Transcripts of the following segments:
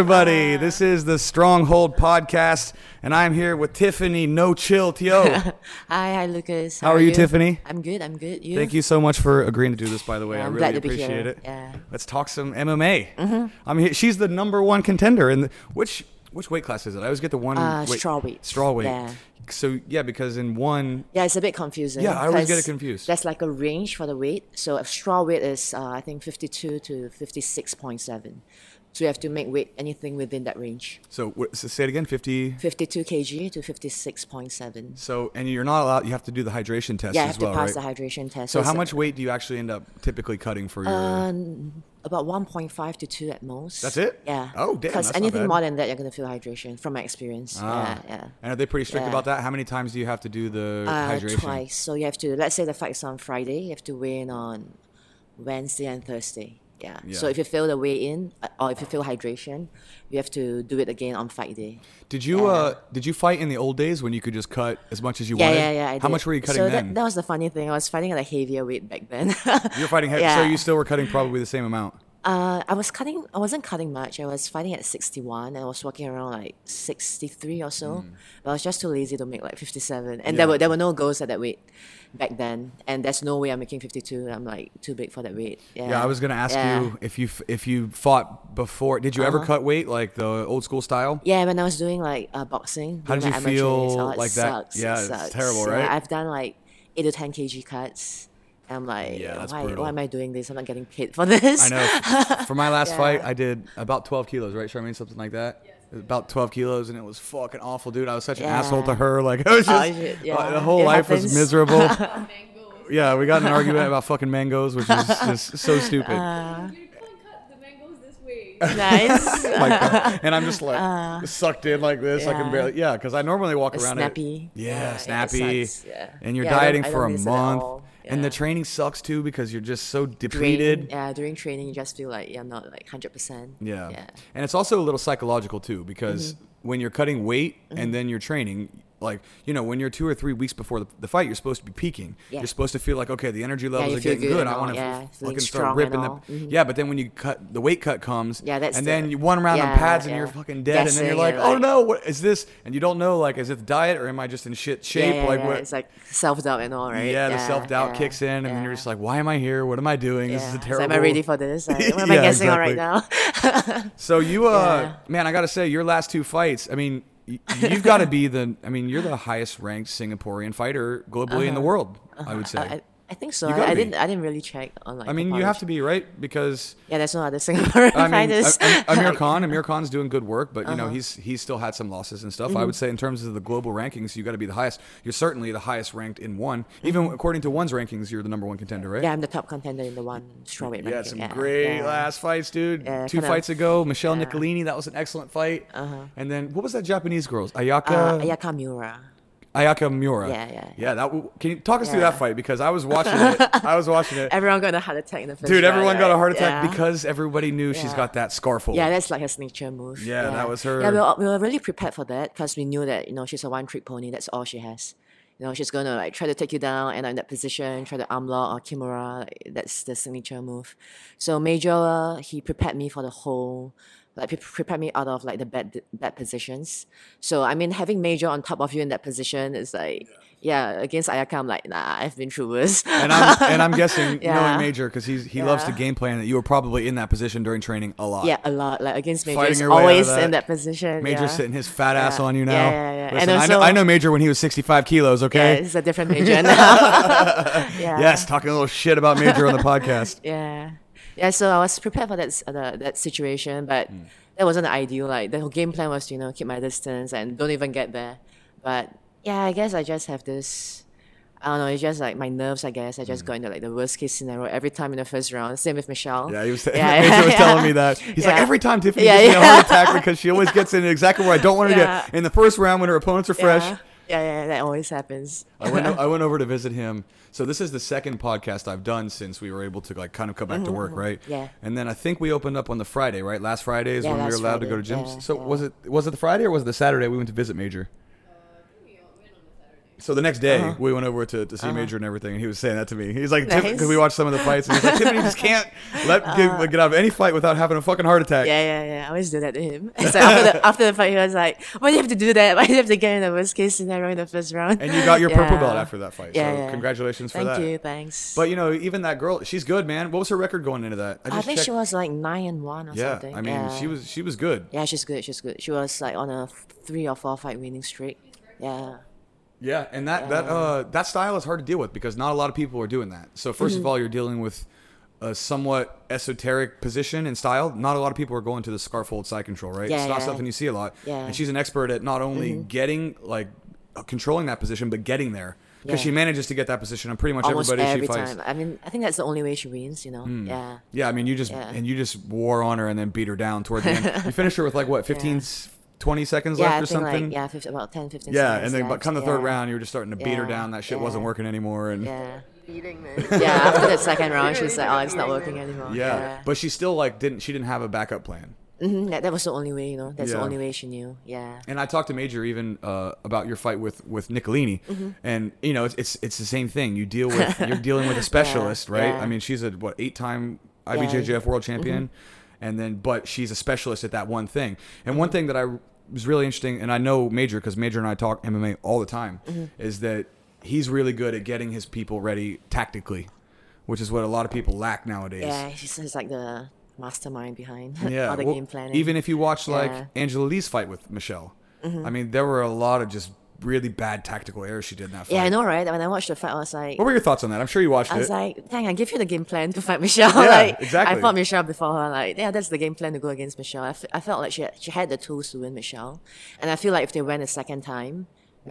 everybody. This is the Stronghold Podcast, and I'm here with Tiffany No Chill Teo. Hi, hi, Lucas. How are you, Tiffany? I'm good. I'm good. You? Thank you so much for agreeing to do this. By the way, Yeah, I really glad to be appreciate here. it. Yeah. Let's talk some MMA. I mean. She's the number one contender in the, which which weight class is it? I always get the one Uh, weight, straw weight. Straw weight. Yeah. So yeah, because in one, Yeah, it's a bit confusing. Yeah, I always get it confused. That's like a range for the weight. So a straw weight is, uh, I think, 52 to 56.7. So you have to make weight anything within that range. so, so say it again, fifty. 52 kg to 56.7. So and you're not allowed. You have to do the hydration test Yeah, as have well, to pass right? the hydration test. so how much weight do you actually end up typically cutting for your? Um, about 1.5 to 2 at most. That's it? Yeah. Oh, damn, Because anything more than that, you're going to feel hydration from my experience. Ah. Yeah, yeah. And are they pretty strict Yeah. about that? How many times do you have to do the Uh, hydration? twice. So you have to, let's say the fight's on Friday, you have to weigh in on Wednesday and Thursday. Yeah. So if you fail the weigh in, uh, or if you feel hydration, you have to do it again on fight day. Did you uh did you fight in the old days when you could just cut as much as you Yeah, wanted? yeah, yeah. I How much were you cutting so then? That, that was the funny thing. I was fighting at a heavier weight back then. You're fighting heavy, so you still were cutting probably the same amount. Uh, I was cutting. I wasn't cutting much. I was fighting at sixty-one, and I was walking around like sixty-three or so. But I was just too lazy to make like fifty-seven, and Hmm. Yeah. there were there were no goals at that weight back then. And there's no way I'm making fifty-two. I'm like too big for that weight. Yeah. Yeah, I was gonna ask Yeah. you if you if you fought before. Did you ever Uh-huh. cut weight like the old school style? Yeah, when I was doing like uh, boxing. How did you days, feel oh, it like that? Sucks, it Yeah, it's sucks. terrible, right? I've done like eight to ten kg cuts. I'm like, Yeah, that's why, brutal. why am I doing this? I'm not getting paid for this. I know. For my last Yeah. fight, I did about 12 kilos, right, Charmaine? Something like that. About 12 kilos, and it was fucking awful, dude. I was such an Yeah. asshole to her. Like, I was Oh, just, uh, yeah. the whole It life was miserable. yeah, we got in an argument about fucking mangoes, which is just so stupid. Uh, You can't the mangoes this way. nice. My God. And I'm just like sucked in like this. I can barely, yeah, because I normally walk It's around snappy. It, yeah, Yeah, yeah, snappy. yeah. And you're Yeah, dieting for a miss it at month. All. And the training sucks too because you're just so During- depleted. yeah, during training, you just feel like you're not like hundred percent. Yeah. Yeah. And it's also a little psychological too because Mm-hmm. when you're cutting weight and then you're training, like, you know, when you're two or three weeks before the, the fight, you're supposed to be peaking. Yeah. You're supposed to feel like, okay, the energy levels you are getting good good. I want to yeah, fucking start ripping the. all. Mhm. Yeah, but then when you cut, the weight cut comes. Yeah, that's And the- then you one round on yeah, pads and you're fucking dead. and then you're Guessing like, oh like- no, what is this? And you don't know, like, is it diet or am I just in shit shape? Yeah, yeah, like, yeah. what? It's like self doubt and all, right? yeah, the self doubt yeah, kicks in, and then you're just like, "Why am I here? What am I doing? This is a terrible." Like, am I ready for this? Like, what am I guessing on right now? So you, uh, man, I gotta say, your last two fights. I mean, you've got to be the. I mean, you're the highest ranked Singaporean fighter globally in the world. I would say. Uh-huh. I, I think so. I, I didn't. I didn't really check on like. I mean, the you have to be right because Yeah, there's no other Singaporean I mean, fighters. Amir Khan. Amir Khan's doing good work, but you Uh-huh. know he's he's still had some losses and stuff. Mm-hmm. I would say in terms of the global rankings, you got to be the highest. You're certainly the highest ranked in one. Even according to one's rankings, you're the number one contender, right? Mm-hmm. yeah, I'm the top contender in the one strawweight ranking. some yeah, great yeah. last fights, dude. Yeah, Two fights ago, Michelle yeah. Nicolini, that was an excellent fight. Uh-huh. And then what was that Japanese girl's? Ayaka Uh, Ayaka Miura. Ayaka Miura. Yeah, yeah, yeah. Yeah, that w- can you talk us through that fight because I was watching it. I was watching it. Everyone got a heart attack in the first Dude, round, everyone got a heart attack Yeah. because everybody knew she's got that scarf hold. Yeah, that's like her signature move. Yeah, that was her- Yeah, we were, we were really prepared for that because we knew that you know she's a one trick pony. That's all she has. You know, she's gonna like try to take you down and in that position, try to arm lock or kimura. Like, that's the signature move. So Major, he prepared me for the whole. Like prepare me out of like the bad bad positions. So I mean, having Major on top of you in that position is like, yeah, against Ayaka, I'm like, nah, I've been through worse. and I'm and I'm guessing Yeah. knowing Major because he's he loves to game plan that you were probably in that position during training a lot. yeah, a lot. Like against Major, Fighting your way out of always that. in that position. Major yeah. sitting his fat ass Yeah. on you now. Yeah, yeah, yeah. Listen, And I, know, I know Major when he was 65 kilos. Yeah, Okay. it's a different Major now. yeah. Yes, talking a little shit about Major on the podcast. Yeah. Yeah, so I was prepared for that uh, that situation, but Hmm. that wasn't ideal. Like the whole game plan was, you know, keep my distance and don't even get there. But yeah, I guess I just have this. I don't know. It's just like my nerves. I guess I just go into like the worst case scenario every time in the first round. Same with Michelle. Yeah, he was, Yeah, Major was yeah, telling yeah. me that. He's like, every time Tiffany Yeah, gives me a heart attack because she always gets in exactly where I don't want her to get. In the first round when her opponents are fresh, Yeah. yeah, that always happens. I went, I went over to visit him. So this is the second podcast I've done since we were able to like kind of come back to work, right? Mm-hmm. Yeah. And then I think we opened up on the Friday, right? Last Friday is Yeah, when we were allowed to go to gyms. Yeah, so yeah. was it was it the Friday or was it the Saturday we went to visit Major? So the next day, Uh-huh. we went over to, to see Major and everything, and he was saying that to me. He's like, Nice. because we watched some of the fights, and he's like, Tiffany just can't let get, get out of any fight without having a fucking heart attack. Yeah, yeah, yeah. I always do that to him. Like after the after the fight, he was like, "Why do you have to do that? Why do you have to get in the worst case scenario in the first round?" And you got your purple belt after that fight. Yeah, so yeah. congratulations for that. Thank you, thanks. But you know, even that girl, she's good, man. What was her record going into that? I just think she was like nine and one or Yeah, something. I mean, yeah. she was she was good. Yeah, she's good. She's good. She was like on a three or four fight winning streak. Yeah. Yeah, and that that uh that style is hard to deal with because not a lot of people are doing that. So 1st Mm-hmm. of all, you're dealing with a somewhat esoteric position and style. Not a lot of people are going to the scarf hold side control, right? Yeah, it's not yeah. something you see a lot. Yeah. Mm-hmm. And she's an expert at not only getting like controlling that position, but getting there because Yeah. she manages to get that position on pretty much Almost everybody every she fights. Time. I mean, I think that's the only way she wins. You know. Yeah. Yeah, I mean, you just Yeah. and you just wore on her and then beat her down toward the end. You finished her with like what 15, 20 seconds Yeah, left I or think something. like yeah, 15, about 10, 15 Yeah, seconds and then but come the third round, you were just starting to beat her down. That shit wasn't working anymore, and Yeah. Beating me. Yeah. After that second round, she's like, "Oh, it's not working anymore." Yeah, but she still like didn't. She didn't have a backup plan. Mhm, that, that was the only way. You know, that's Yeah. the only way she knew. Yeah. And I talked to Major even uh, about your fight with with Nicolini, Mm-hmm. and you know it's, it's it's the same thing. You deal with you're dealing with a specialist, right? yeah. Mm-hmm. I mean, she's a what eight time IBJJF world champion, and then but she's a specialist at that one thing. And Mm-hmm. one thing that I was really interesting, and I know Major because Major and I talk MMA all the time, Mm-hmm. is that he's really good at getting his people ready tactically, which is what a lot of people lack nowadays. Yeah, she's, she's like the mastermind behind Yeah, all the well, game planning. even if you watch like Yeah. Mm-hmm. Angela Lee's fight with Michelle, I mean, there were a lot of just really bad tactical errors she did in that fight. yeah, I know, right? When I watched the fight, I was like, What were your thoughts on that? I'm sure you watched it. I was it. like, dang, I give you the game plan to fight Michelle. Yeah, like, exactly. I fought Michelle before her. Like, yeah, that's the game plan to go against Michelle. I, f- I felt like she had, she had the tools to win Michelle, and I feel like if they went a second time,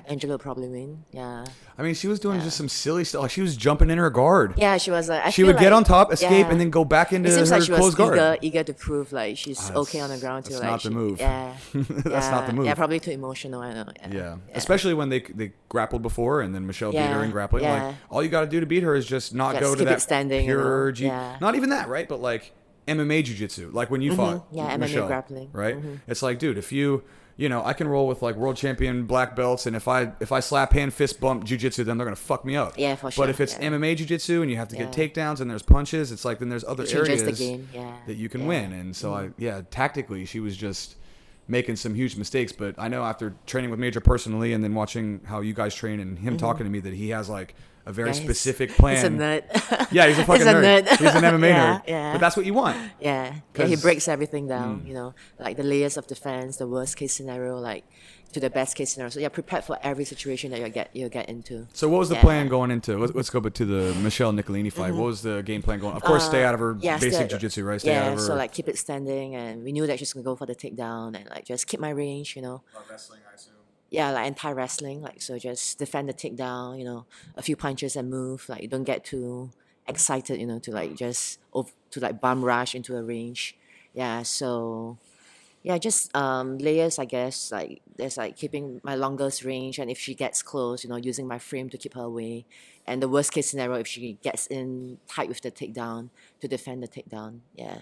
Angela probably win. Yeah, I mean, she was doing just some silly stuff. Like she was jumping in her guard. yeah, she was like, I she would get on top, escape, yeah. and then go back into It seems her like she was closed guard. eager, eager to prove like she's okay on the that's- ground too. that's like, not the she- move. Yeah, That's not the move. Yeah, probably too emotional. I know. Yeah, Yeah. especially when they they grappled before, and then Michelle beat her in grappling. yeah. Like all you got to do to beat her is just not go to that standing, pure G. Yeah. Not even that, right? But like MMA jiu-jitsu, like when you fought Mm-hmm. Yeah, MMA grappling. right? Mm-hmm. It's like, dude, if you you know, I can roll with like world champion black belts, and if I if I slap hand fist bump jujitsu, then they're gonna fuck me up. Yeah, for sure. But if it's yeah. MMA jujitsu and you have to get takedowns and there's punches, it's like then there's other areas the yeah, that you can yeah. win. And so I yeah, tactically she was just making some huge mistakes. But I know after training with Major personally and then watching how you guys train and him talking to me that he has like a very Mm-hmm. Yeah, specific plan. He's a nerd. Yeah, he's a fucking a nerd. nerd. He's an MMA Yeah, nerd. yeah. But that's what you want. Yeah, yeah, he 'Cause- breaks everything down. You know, like the layers of defense, the worst case scenario, like to the best case scenario. So you're prepared for every situation that you get you get into. So what was the Yeah. plan going into? Let's, let's go back to the Michelle Nicolini fight. What was the game plan going? Of course, stay out of her Mm-hmm. Uh, Yeah, basic stay- jiu-jitsu, right? Stay yeah, out of her. so like keep it standing, and we knew that she's gonna go for the takedown, and like just keep my range. You know, wrestling, I assume. Yeah, like anti wrestling, like so just defend the takedown. You know, a few punches and move. Like you don't get too excited. You know, to like just ov- to like bum rush into a range. Yeah, so yeah, just um, layers, I guess. Like there's like keeping my longest range, and if she gets close, you know, using my frame to keep her away. And the worst case scenario, if she gets in tight with the takedown, to defend the takedown. Yeah.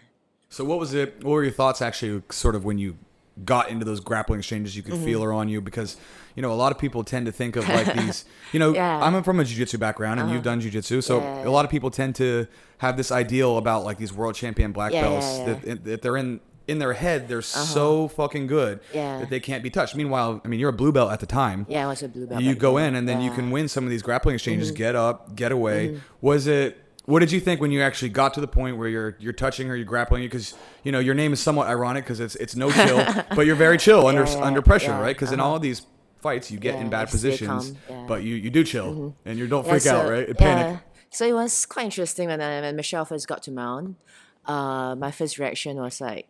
So what was it? What were your thoughts actually, sort of when you got into those grappling exchanges? You could Mm-hmm. feel her on you because you know a lot of people tend to think of like these. You know, Yeah. Uh-huh. I'm from a jiu-jitsu background, and you've done jiu-jitsu, so Yeah, a lot of people tend to have this ideal about like these world champion black Yeah, belts yeah, Uh-huh. yeah. That, that they're in. In their head, they're so fucking good Yeah. that they can't be touched. Meanwhile, I mean, you're a blue belt at the time. Yeah, I was a blue belt. you go in and then you can win some of these grappling exchanges Mm-hmm. get up get away was it what did you think when you actually got to the point where you're you're touching her you're grappling you because you know your name is somewhat ironic because it's it's no chill but you're very chill under yeah, under pressure right because in uh-huh. all of these fights you get in bad positions but you you do chill and you don't freak out right and panic So it was quite interesting when, I, when Michelle first got to Mount. Uh, my first reaction was like,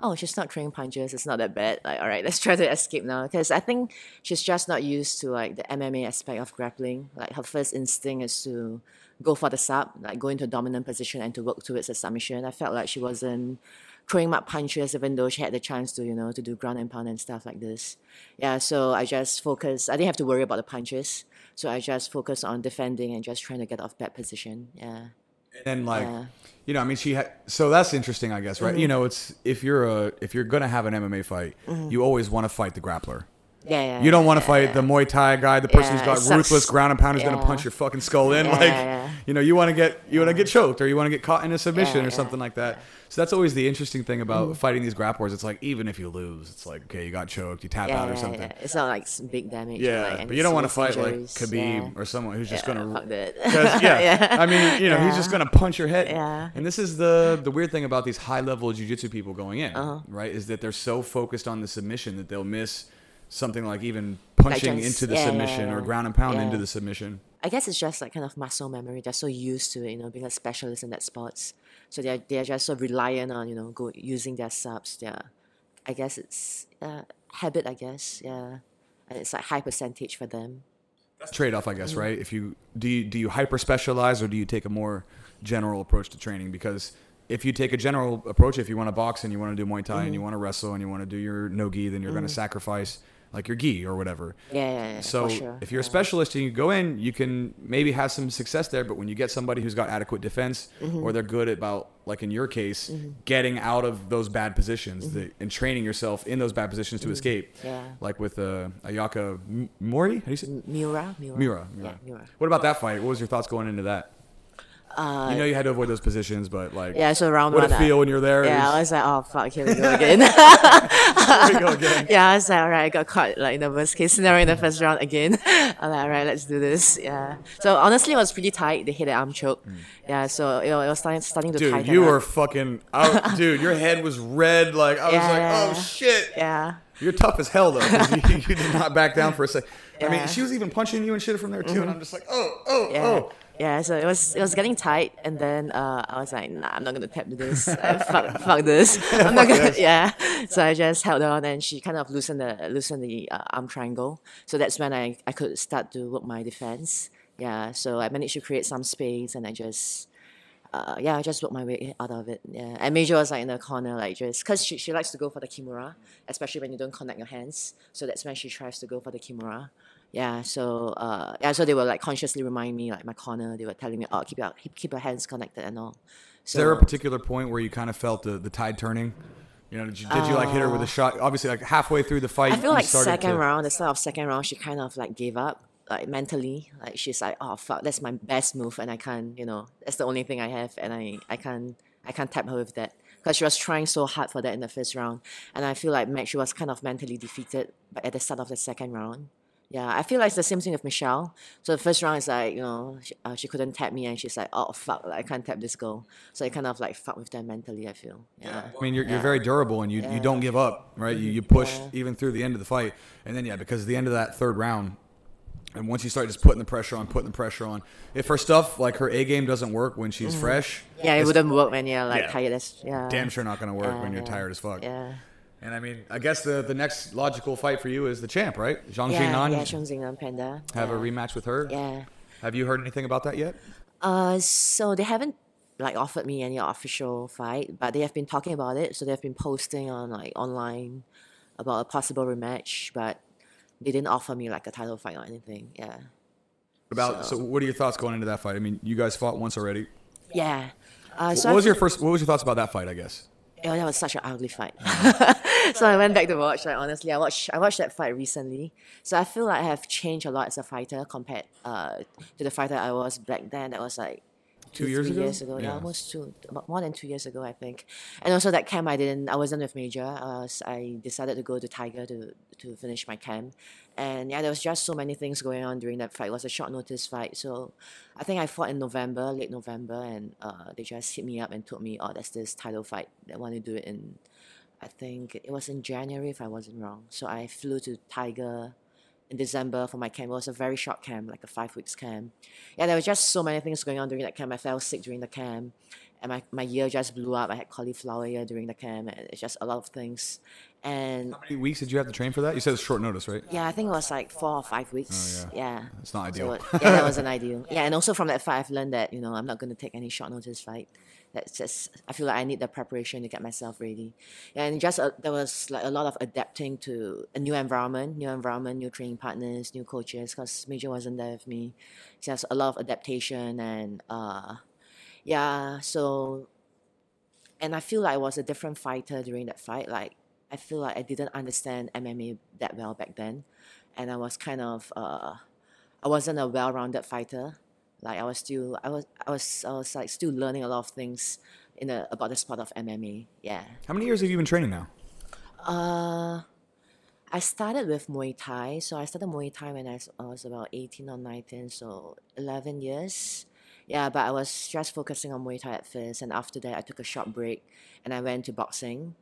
oh, she's not throwing punches. It's not that bad. Like, all right, let's try to escape now. Because I think she's just not used to like the MMA aspect of grappling. Like her first instinct is to go for the sub, like go into a dominant position and to work towards a submission. I felt like she wasn't throwing much punches even though she had the chance to, you know, to do ground and pound and stuff like this. Yeah, so I just focused. I didn't have to worry about the punches. So I just focused on defending and just trying to get off that position. Yeah. and then like Yeah. you know i mean she had so that's interesting i guess right Mm-hmm. you know it's if you're a if you're gonna have an mma fight you always want to fight the grappler Yeah, yeah. You don't want to yeah, fight the Muay Thai guy, the person Yeah, who's got ruthless ground and pound who's going to punch your fucking skull in. Yeah, like, yeah. you know, you want to get you want to get choked or you want to get caught in a submission Yeah, or yeah. something like that. So that's always the interesting thing about fighting these grapplers. It's like even if you lose, it's like okay, you got choked, you tap yeah, out or yeah, something. yeah. It's not like s- big damage. Yeah, like, but you don't want to fight like injuries. Khabib Yeah. or someone who's just Yeah, gonna. fuck that. 'cause, yeah, Yeah. I mean, you know, he's just gonna punch your head. Yeah. And this is the the weird thing about these high level jujitsu people going in, Uh-huh. right? Is that they're so focused on the submission that they'll miss something like even punching just- into the yeah, yeah, submission or ground and pound Yeah. into the submission. I guess it's just like kind of muscle memory. They're so used to it, you know, being a specialist in that sports. So they're they're just so reliant on you know go using their subs. Yeah, I guess it's uh, habit. I guess yeah, and it's like high percentage for them. That's trade off, I guess, right? If you do you do you hyper specialize or do you take a more general approach to training? Because if you take a general approach, if you want to box and you want to do Muay Thai Mm-hmm. and you want to wrestle and you want to do your no gi, then you're going to sacrifice like your gi or whatever. Yeah, yeah, yeah So sure. if you're a specialist and you go in, you can maybe have some success there. But when you get somebody who's got adequate defense, Mm-hmm. or they're good about like in your case, getting out of those bad positions the, and training yourself in those bad positions to escape, Mm-hmm. Yeah. like with uh, Ayaka M- Mori, how do you say? M- Miura, Miura, Mira, yeah. Miura. What about that fight? What was your thoughts going into that? Uh, you know you had to avoid those positions, but like, yeah, so round what one. it feel I, when you're there? yeah, I was like, oh fuck, here we go again. we go again. yeah, I was like, all right, I got caught like in the worst case scenario in the first round again. I'm like, all right, let's do this. Yeah. So honestly, it was pretty tight. They hit the arm choke. Yeah. So it, was- it was starting, starting to Dude, tighten you up. were fucking out. Dude, your head was red. Like I was like, oh shit. Yeah. You're tough as hell though. you, you did not back down for a sec. I mean, she was even punching you and shit from there too, and I'm just like, oh, oh, Yeah. oh. Yeah, so it was it was getting tight, and then uh, I was like, nah, I'm not gonna tap to this. Uh, fuck, fuck this. I'm not gonna. Yeah. So I just held on, and she kind of loosened the loosened the uh, arm triangle. So that's when I I could start to work my defense. Yeah. So I managed to create some space, and I just. Uh, yeah, I just worked my way out of it. Yeah, and Major was like in the corner, like just because she, she likes to go for the kimura, especially when you don't connect your hands. So that's when she tries to go for the kimura. Yeah, so uh, yeah, so they were like consciously remind me, like my corner. They were telling me, "Oh, keep your keep, keep your hands connected and all." Is So there a particular point where you kind of felt the, the tide turning? You know, did you, did you like hit her with a shot? Obviously, like halfway through the fight, Uh, I feel like second to, round, the start of second round, she kind of like gave up, like mentally. Like she's like, "Oh fuck, that's my best move, and I can't, you know, that's the only thing I have, and I I can't I can't tap her with that." Because she was trying so hard for that in the first round, and I feel like she was kind of mentally defeated, but at the start of the second round. Yeah, I feel like it's the same thing with Michelle. So the first round is like, you know, she, uh, she couldn't tap me, and she's like, oh fuck, like, I can't tap this girl. So I kind of like fuck with them mentally. I feel. Yeah. I mean, you're, you're very durable and you, you don't give up, right? You, you push even through the end of the fight. And then, yeah, because at the end of that third round, and once you start just putting the pressure on, putting the pressure on, if her stuff, like her A game doesn't work when she's fresh, Mm-hmm. Yeah, it wouldn't work when you're like Yeah. tired as yeah. damn sure not going to work Yeah, when you're yeah. tired as fuck. Yeah. And I mean, I guess the, the next logical fight for you is the champ, right? Zhang Yeah, yeah, Xiong Jingnan Panda. have yeah. a rematch with her. Yeah. Have you heard anything about that yet? Uh, so they haven't like offered me any official fight, but they have been talking about it. So they've been posting on like online about a possible rematch, but they didn't offer me like a title fight or anything. Yeah. About so, So- what are your thoughts going into that fight? I mean, you guys fought once already. Yeah. Uh, so what was your first? What was your thoughts about that fight? I guess. Oh, that was such an ugly fight. so I went back to watch. Like honestly, I watched I watched that fight recently. So I feel like I have changed a lot as a fighter compared uh, to the fighter I was back then. That was like Two two, years ago? years ago. Yeah. Yeah. almost two, about more than two years ago, I think. And also that camp, I didn't. I wasn't with Major. I was. I decided to go to Tiger to to finish my camp. And yeah, there was just so many things going on during that fight. It was a short notice fight. So I think I fought in November, late November, and uh, they just hit me up and told me, oh, there's this title fight. They want to do it in, I think it was in January if I wasn't wrong. So I flew to Tiger in December for my camp. It was a very short camp, like a five weeks camp. Yeah, there were just so many things going on during that camp. I fell sick during the camp. And my, my ear just blew up. I had cauliflower ear during the camp, and it's just a lot of things. And How many weeks did you have to train for that? You said it's short notice, right? yeah, I think it was like four or five weeks. Oh, yeah. yeah. It's not ideal. it- yeah, that wasn't ideal. Yeah, and also from that fight, I've learned that you know I'm not going to take any short notice fight. That's just I feel like I need the preparation to get myself ready. And just uh, there was like a lot of adapting to a new environment, new environment, new training partners, new coaches. Because Major wasn't there with me, so there's a lot of adaptation and uh, yeah. So, and I feel like I was a different fighter during that fight. Like I feel like I didn't understand MMA that well back then, and I was kind of uh, I wasn't a well-rounded fighter. Like I was still I was I was I was like still learning a lot of things in the about this part of MMA. Yeah. How many years have you been training now? Uh, I started with Muay Thai. So I started Muay Thai when I was, I was about 18 or 19, so 11 years. Yeah, but I was just focusing on Muay Thai at first. And after that, I took a short break and I went to boxing.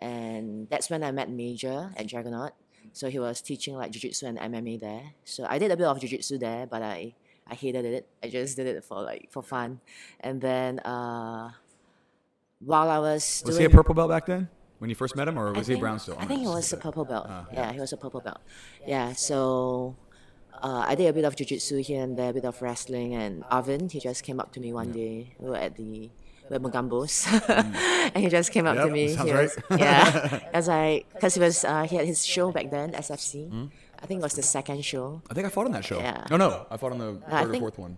And that's when I met Major at Juggernaut. So he was teaching like Jiu Jitsu and MMA there. So I did a bit of Jiu Jitsu there, but I, I hated it. I just did it for like for fun. And then uh, while I was Was doing he a purple belt back then when you first met him, or was I he think- brown still? I think he was a a purple belt. Ah, yeah. he was a purple belt. Yeah, so uh, I did a bit of jiu-jitsu here and there, a bit of wrestling, and Arvin, he just came up to me one day. We were at the we were at Magambos, and he just came up Mm. Yep, to me. sounds he was, right. yeah, as I because he was uh, he had his show back then, SFC. Mm. I think it was the second show. I think I fought on that show. Yeah. No, no, I fought on the I third or think- fourth one.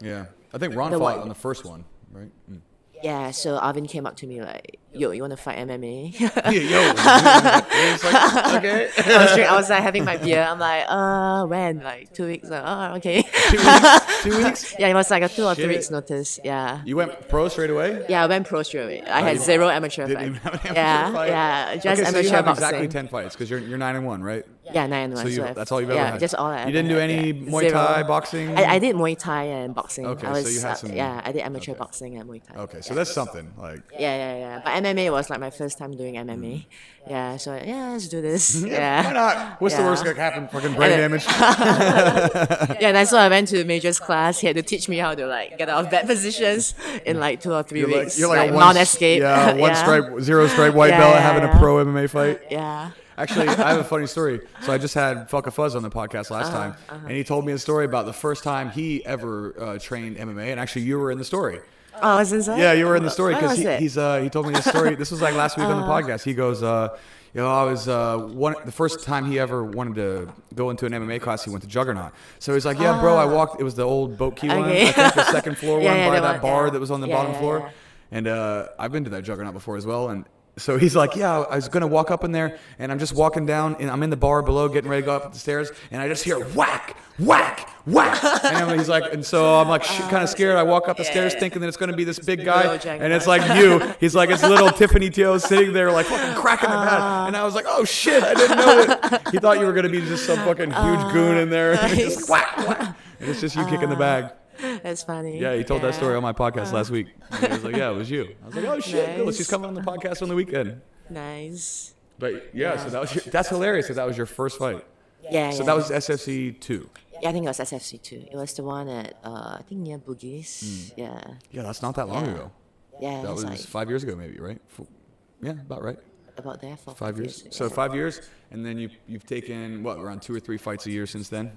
Yeah, I think Ron The fought one- on the first one, right? Mm. Yeah, so Arvin came up to me like, "Yo, you want to fight MMA?" Yeah, yo. Like, okay. I was, was like having my beer. I'm like, uh, when? Like two weeks. Like, oh, okay. Two weeks. Two weeks. Yeah, it was like a two or three weeks notice. Yeah. You went pro straight away. Yeah, I went pro straight away. I had zero amateur Didn't fight. even have an amateur yeah, fight. yeah, just okay, so you have boxing. exactly ten fights because you're you're nine and one, right? Yeah, nine and one. So you, that's all you've yeah, ever had. just all I You didn't do any yeah. Muay Zero. Thai boxing. I, I did Muay Thai and boxing. Okay, I so you had uh, some- yeah, I did amateur okay. boxing and Muay Thai. Okay, so that's something. Like, Yeah, yeah, yeah. But MMA was like my first time doing MMA. Yeah, so yeah, let's do this. Yeah. why not? What's the worst that could happen? Fucking brain damage. yeah, and that's why I went to the Major's class. He had to teach me how to like get out of bad positions in like two or 3 You're like, weeks. you're like, a Mount one, Escape. Yeah, one stripe, zero stripe white belt having a pro MMA fight. Yeah. Actually, I have a funny story. So I just had Fuck a Fuzz on the podcast Uh-huh, last time, and he told me a story about the first time he ever uh, trained MMA, and actually you were in the story. Oh, was this Yeah, you were in the story because he, he's uh, he told me this story. This was like last week on the podcast. He goes, uh, you know, I was uh, one the first time he ever wanted to go into an MMA class. He went to Juggernaut. So he's like, yeah, bro, I walked. It was the old Boat Quay one, Okay. I think the second floor Yeah, one yeah, by that one- bar yeah. that was on the bottom floor. And uh, I've been to that Juggernaut before as well. And so he's like, yeah, I was gonna walk up in there, and I'm just walking down, and I'm in the bar below, getting ready to go up the stairs, and I just hear whack, whack, whack, and he's like, and so I'm like kind of scared. I walk up the stairs thinking that it's gonna be this big guy, and it's like you. He's like, it's little Tiffany Teo sitting there, like fucking cracking the pad, and I was like, oh shit, I didn't know it. He thought you were gonna be just some fucking huge goon in there, and it's just whack, whack, and it's just you kicking the bag. That's funny. Yeah, he told that story on my Uh. podcast last week. He was like, yeah, it was you. I was like, oh shit, cool. Nice. She's coming on the podcast on the weekend. Nice. But yeah, so that was your, that's hilarious. That that was your first fight. Yeah, So yeah. that was SFC two. Yeah, I think it was SFC two. It was the one at uh, I think near Bugis. Hmm. Yeah. Yeah, that's not that long Yeah. ago. Yeah, That was was like five years ago, maybe, right? F- Yeah, about right. about there for Five years. So five years, and then you you've taken what around two or three fights a year since then.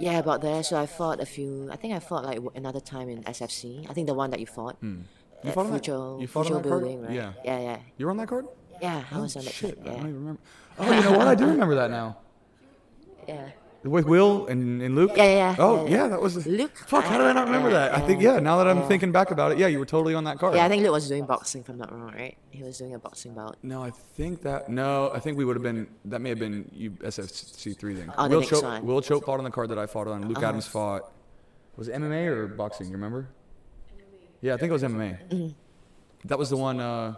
Yeah, about there. So I fought a few. I think I fought like another time in SFC. I think the one that you fought. Hmm. You fought on that- you fought on Fujo that card? building, right? Yeah. Yeah, yeah. You were on that card? Yeah, I Oh, was on that. shit, I Yeah. don't even remember. Oh, you know what? I do remember that now. yeah. With Will and, and Luke? Yeah, yeah, yeah, Oh, yeah, yeah, yeah. that was. Luke, Fuck, how did I not remember yeah, that? I think, yeah, yeah, now that I'm yeah. thinking back about it, yeah, you were totally on that card. Yeah, I think Luke was doing boxing, if I'm not wrong, right? He was doing a boxing bout. No, I think that. No, I think we would have been. That may have been you SFC three thing. Oh, the Will next Choate, one. Uh-huh. Will Choate fought on the card that I fought on. Luke Adams fought. Was it MMA or boxing? You remember? Yeah, I think it was MMA. Mm-hmm. That was the one. Uh,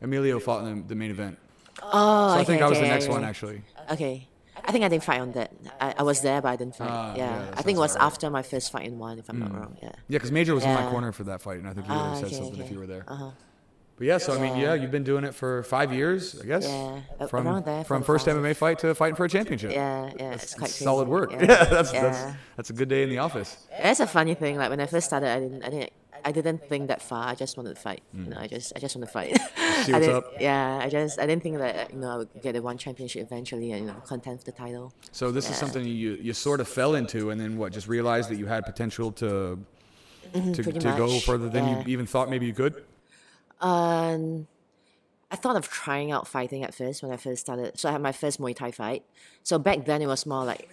Emilio fought in the, the main event. Oh, So I okay, think I was okay, the next yeah, one actually. Okay. I think I didn't fight on that. I, I was there, but I didn't fight. Ah, yeah, yeah. that I think it sounds was about right. after my first fight in one, if I'm not wrong. Yeah. Yeah, because Major was in my Yeah. corner for that fight, and I think you would have Ah, said okay, something if okay. you were there. Uh-huh. But yeah, so I mean, yeah, you've been doing it for five years, I guess. Yeah, a- From around there, from first. MMA fight to fighting for a championship. Yeah, yeah. It's quite crazy. Solid work. Yeah, Yeah, that's that's yeah. that's a good day in the office. That's a funny thing. Like when I first started, I didn't, I didn't, I didn't think that far. I just wanted to fight. You know, I just, I just want to fight. Mm. See I what's up. Yeah, I just, I didn't think that you know I would get the one championship eventually and you know contend for the title. So this is something you you sort of fell into, and then what? Just realized that you had potential to to, Mm-hmm, pretty to go further than yeah. you even thought maybe you could. Um, I thought of trying out fighting at first when I first started. So I had my first Muay Thai fight. So back then it was more like.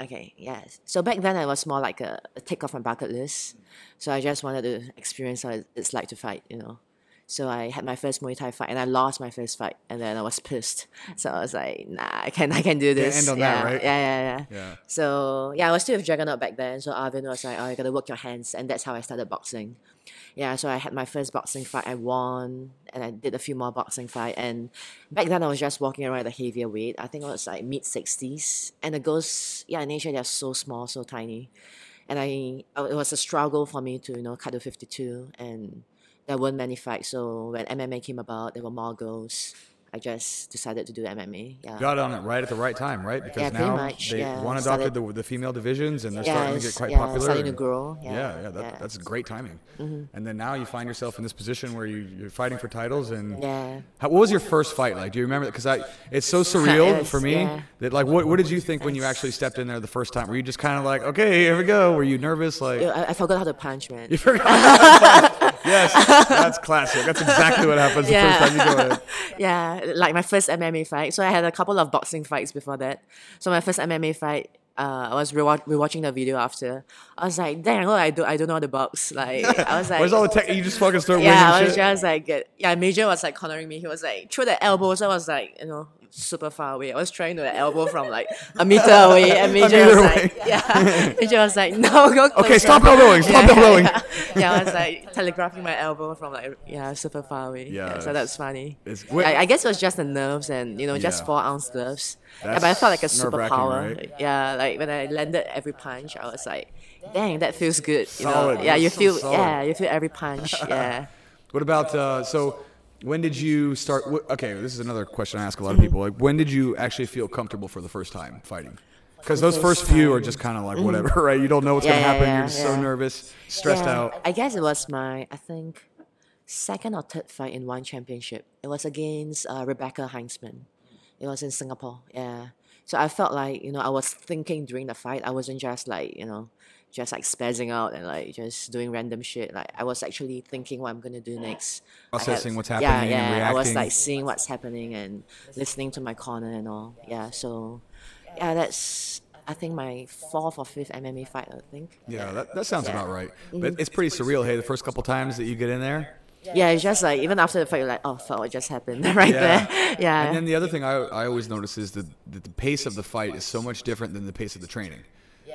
Okay, yes. So back then I was more like a, a tick off my bucket list. So I just wanted to experience how it's like to fight, you know. So I had my first Muay Thai fight and I lost my first fight and then I was pissed. So I was like, nah, I can I can do this. end on yeah, that, right? Yeah, yeah, yeah. Yeah. So yeah, I was still with Juggernaut back then. So Arvin was like, oh, you gotta work your hands, and that's how I started boxing. Yeah, so I had my first boxing fight. I won, and I did a few more boxing fight. And back then, I was just walking around at a heavier weight. I think I was like mid sixties, and the girls, yeah, in Asia they're so small, so tiny, and I, uh, it was a struggle for me to you know cut to fifty two, and there weren't many fights. So when MMA came about, there were more girls. I just decided to do MMA. Yeah. Got on it right at the right time, right? Because Yeah, now much, they yeah, one started- adopted the, the female divisions and they're Yeah, starting to get quite yeah, popular. starting to grow, Yeah, yeah, yeah, that, yeah. Mm-hmm. that's great timing. And then now you find yourself in this position where you, you're fighting for titles and Yeah. How, what was your first fight like? Do you remember? Because I, it's so surreal Yes, for me that like, what, what did you think when you actually stepped in there the first time? Were you just kind of like, okay, here we go? Were you nervous? Like, I, I forgot how to punch, man. you forgot. how to fight. Yes, that's classic. That's exactly what happens the first time you go in. yeah, like my first MMA fight. So I had a couple of boxing fights before that. So my first MMA fight, uh, I was rewatch- rewatching the video after. I was like, dang, I do I don't know how to box. Like I was like, Where's all the tech? You just fucking start yeah, I was shit. just like, yeah. Major was like cornering me. He was like, throw the elbows. I was like, you know, super far away. I was trying to the elbow from like a meter away, and Major meter was away. like, yeah. Major was like, no, go closer. Okay, stop elbowing, stop yeah, elbowing. Yeah, yeah, I was like telegraphing my elbow from like yeah, super far away. Yeah, Yeah, so that's funny. it's- I, I guess it was just the nerves and you know just Yeah. four ounce gloves. Yeah, That's but I felt like a superpower. right? Yeah, like when I landed every punch, I was like, dang, that feels good. You Solid, know? Yeah, you so feel solid. yeah, you feel every punch. Yeah. What about uh, so? When did you start? Okay, this is another question I ask a lot of people. Like, when did you actually feel comfortable for the first time fighting? Because those first few are just kind of like whatever, right? You don't know what's gonna yeah, happen. yeah, You're just so yeah. nervous, stressed Yeah, out. I guess it was my, I think, second or third fight in one championship. It was against uh, Rebecca Heintzman. It was in Singapore. Yeah. So I felt like, you know, I was thinking during the fight. I wasn't just like, you know, just like spazzing out and like just doing random shit. Like I was actually thinking what I'm gonna do next. Had- Processing what's Yeah, happening and yeah. I was like seeing what's happening and listening to my corner and all. Yeah. So, yeah, that's I think my fourth or fifth MMA fight. I think. Yeah, that, that sounds about right. Mm-hmm. But it's pretty surreal. Hey, the first couple times that you get in there. Yeah, it's just like even after the fight, you're like, oh, fuck, what just happened right Yeah. there. Yeah. And then the other thing I, I always notice is that the pace of the fight is so much different than the pace of the training.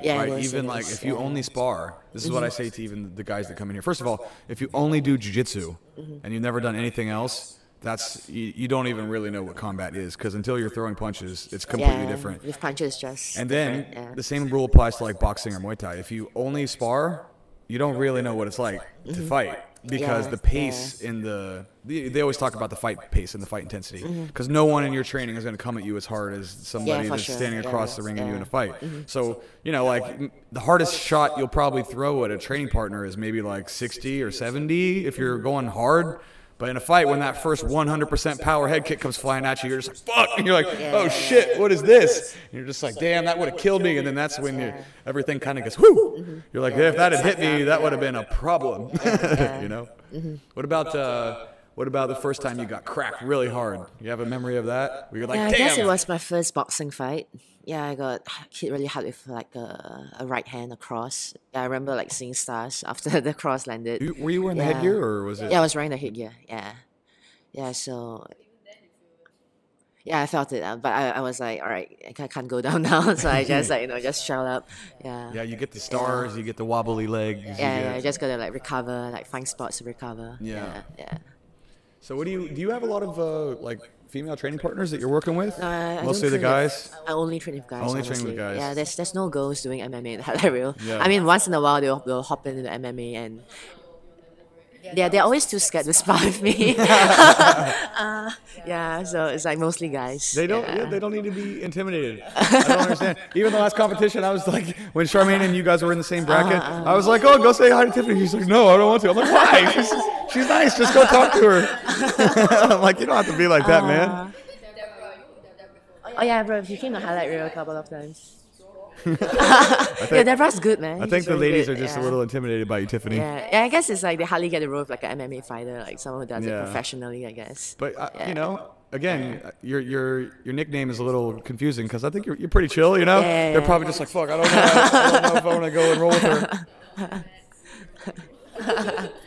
Yeah, right? even like is, if you yeah. only spar, this is what I say to even the guys that come in here. First of all, if you only do jujitsu Mm-hmm. and you've never done anything else, that's you, you don't even really know what combat is because until you're throwing punches, it's completely yeah, different. With punches, just And then yeah. the same rule applies to like boxing or Muay Thai. If you only spar, you don't really know what it's like to fight because the pace in the they, they always talk about the fight pace and the fight intensity Mm-hmm. because no one in your training is going to come at you as hard as somebody for that's sure, standing yeah, across the ring of you in a fight. So you know, like the hardest shot you'll probably throw at a training partner is maybe like 60 or 70 if you're going hard. But in a fight, when that first 100% power head kick comes flying at you, you're just like, fuck. And you're like, oh shit, what is this? And you're just like, damn, that would have killed me. And then that's when you, everything kind of goes, whoo. You're like, if that had hit me, that would have been a problem. you know? What about, uh, what about the first time you got cracked really hard? You have a memory of that? Where you're like, yeah, I damn. guess it was my first boxing fight. Yeah, I got hit really hard with like a, a right hand across. Yeah, I remember like seeing stars after the cross landed. You- were you wearing the headgear or was it? Yeah, I was wearing the headgear. Yeah, yeah. So yeah, I felt it, uh, but I, I was like, all right, I can't go down now. So I just like you know just shut up. Yeah. Yeah, you get the stars, you get the wobbly legs. you Yeah, yeah, I just gotta like recover, like find spots to recover. Yeah. yeah. yeah. So what do you do? You have a lot of uh, like female training partners that you're working with? I- I don't Mostly the train with- guys. I only train with guys. Only train with guys. Yeah, there's there's no girls doing MMA in Highlight Yeah. I mean, once in a while they'll, they'll hop into the MMA and yeah, they're always too scared to spar with me. uh, yeah, so it's like mostly guys. They don't. Yeah. Yeah, they don't need to be intimidated. I don't understand. Even the last competition, I was like, when Charmaine and you guys were in the same bracket, Uh-huh, I was like, "Oh, go say hi to Tiffany." He's like, "No, I don't want to." I'm like, "Why? She's, she's nice. Just go talk to her." I'm like, "You don't have to be like that, man." Oh yeah, bro, he came to highlight reel a couple of times. Yeah, Deborah's good, man. I He's think the really ladies good, are just a little intimidated by you, Tiffany. Yeah. yeah, I guess it's like they hardly get the role of like an MMA fighter, like someone who does Yeah. it professionally. I guess. But uh, Yeah. you know, again, your your your nickname is a little confusing because I think you're, you're pretty chill. You know, Yeah, yeah, they're yeah. probably just like, "Fuck, I don't know. I don't know if I want to go and roll with her."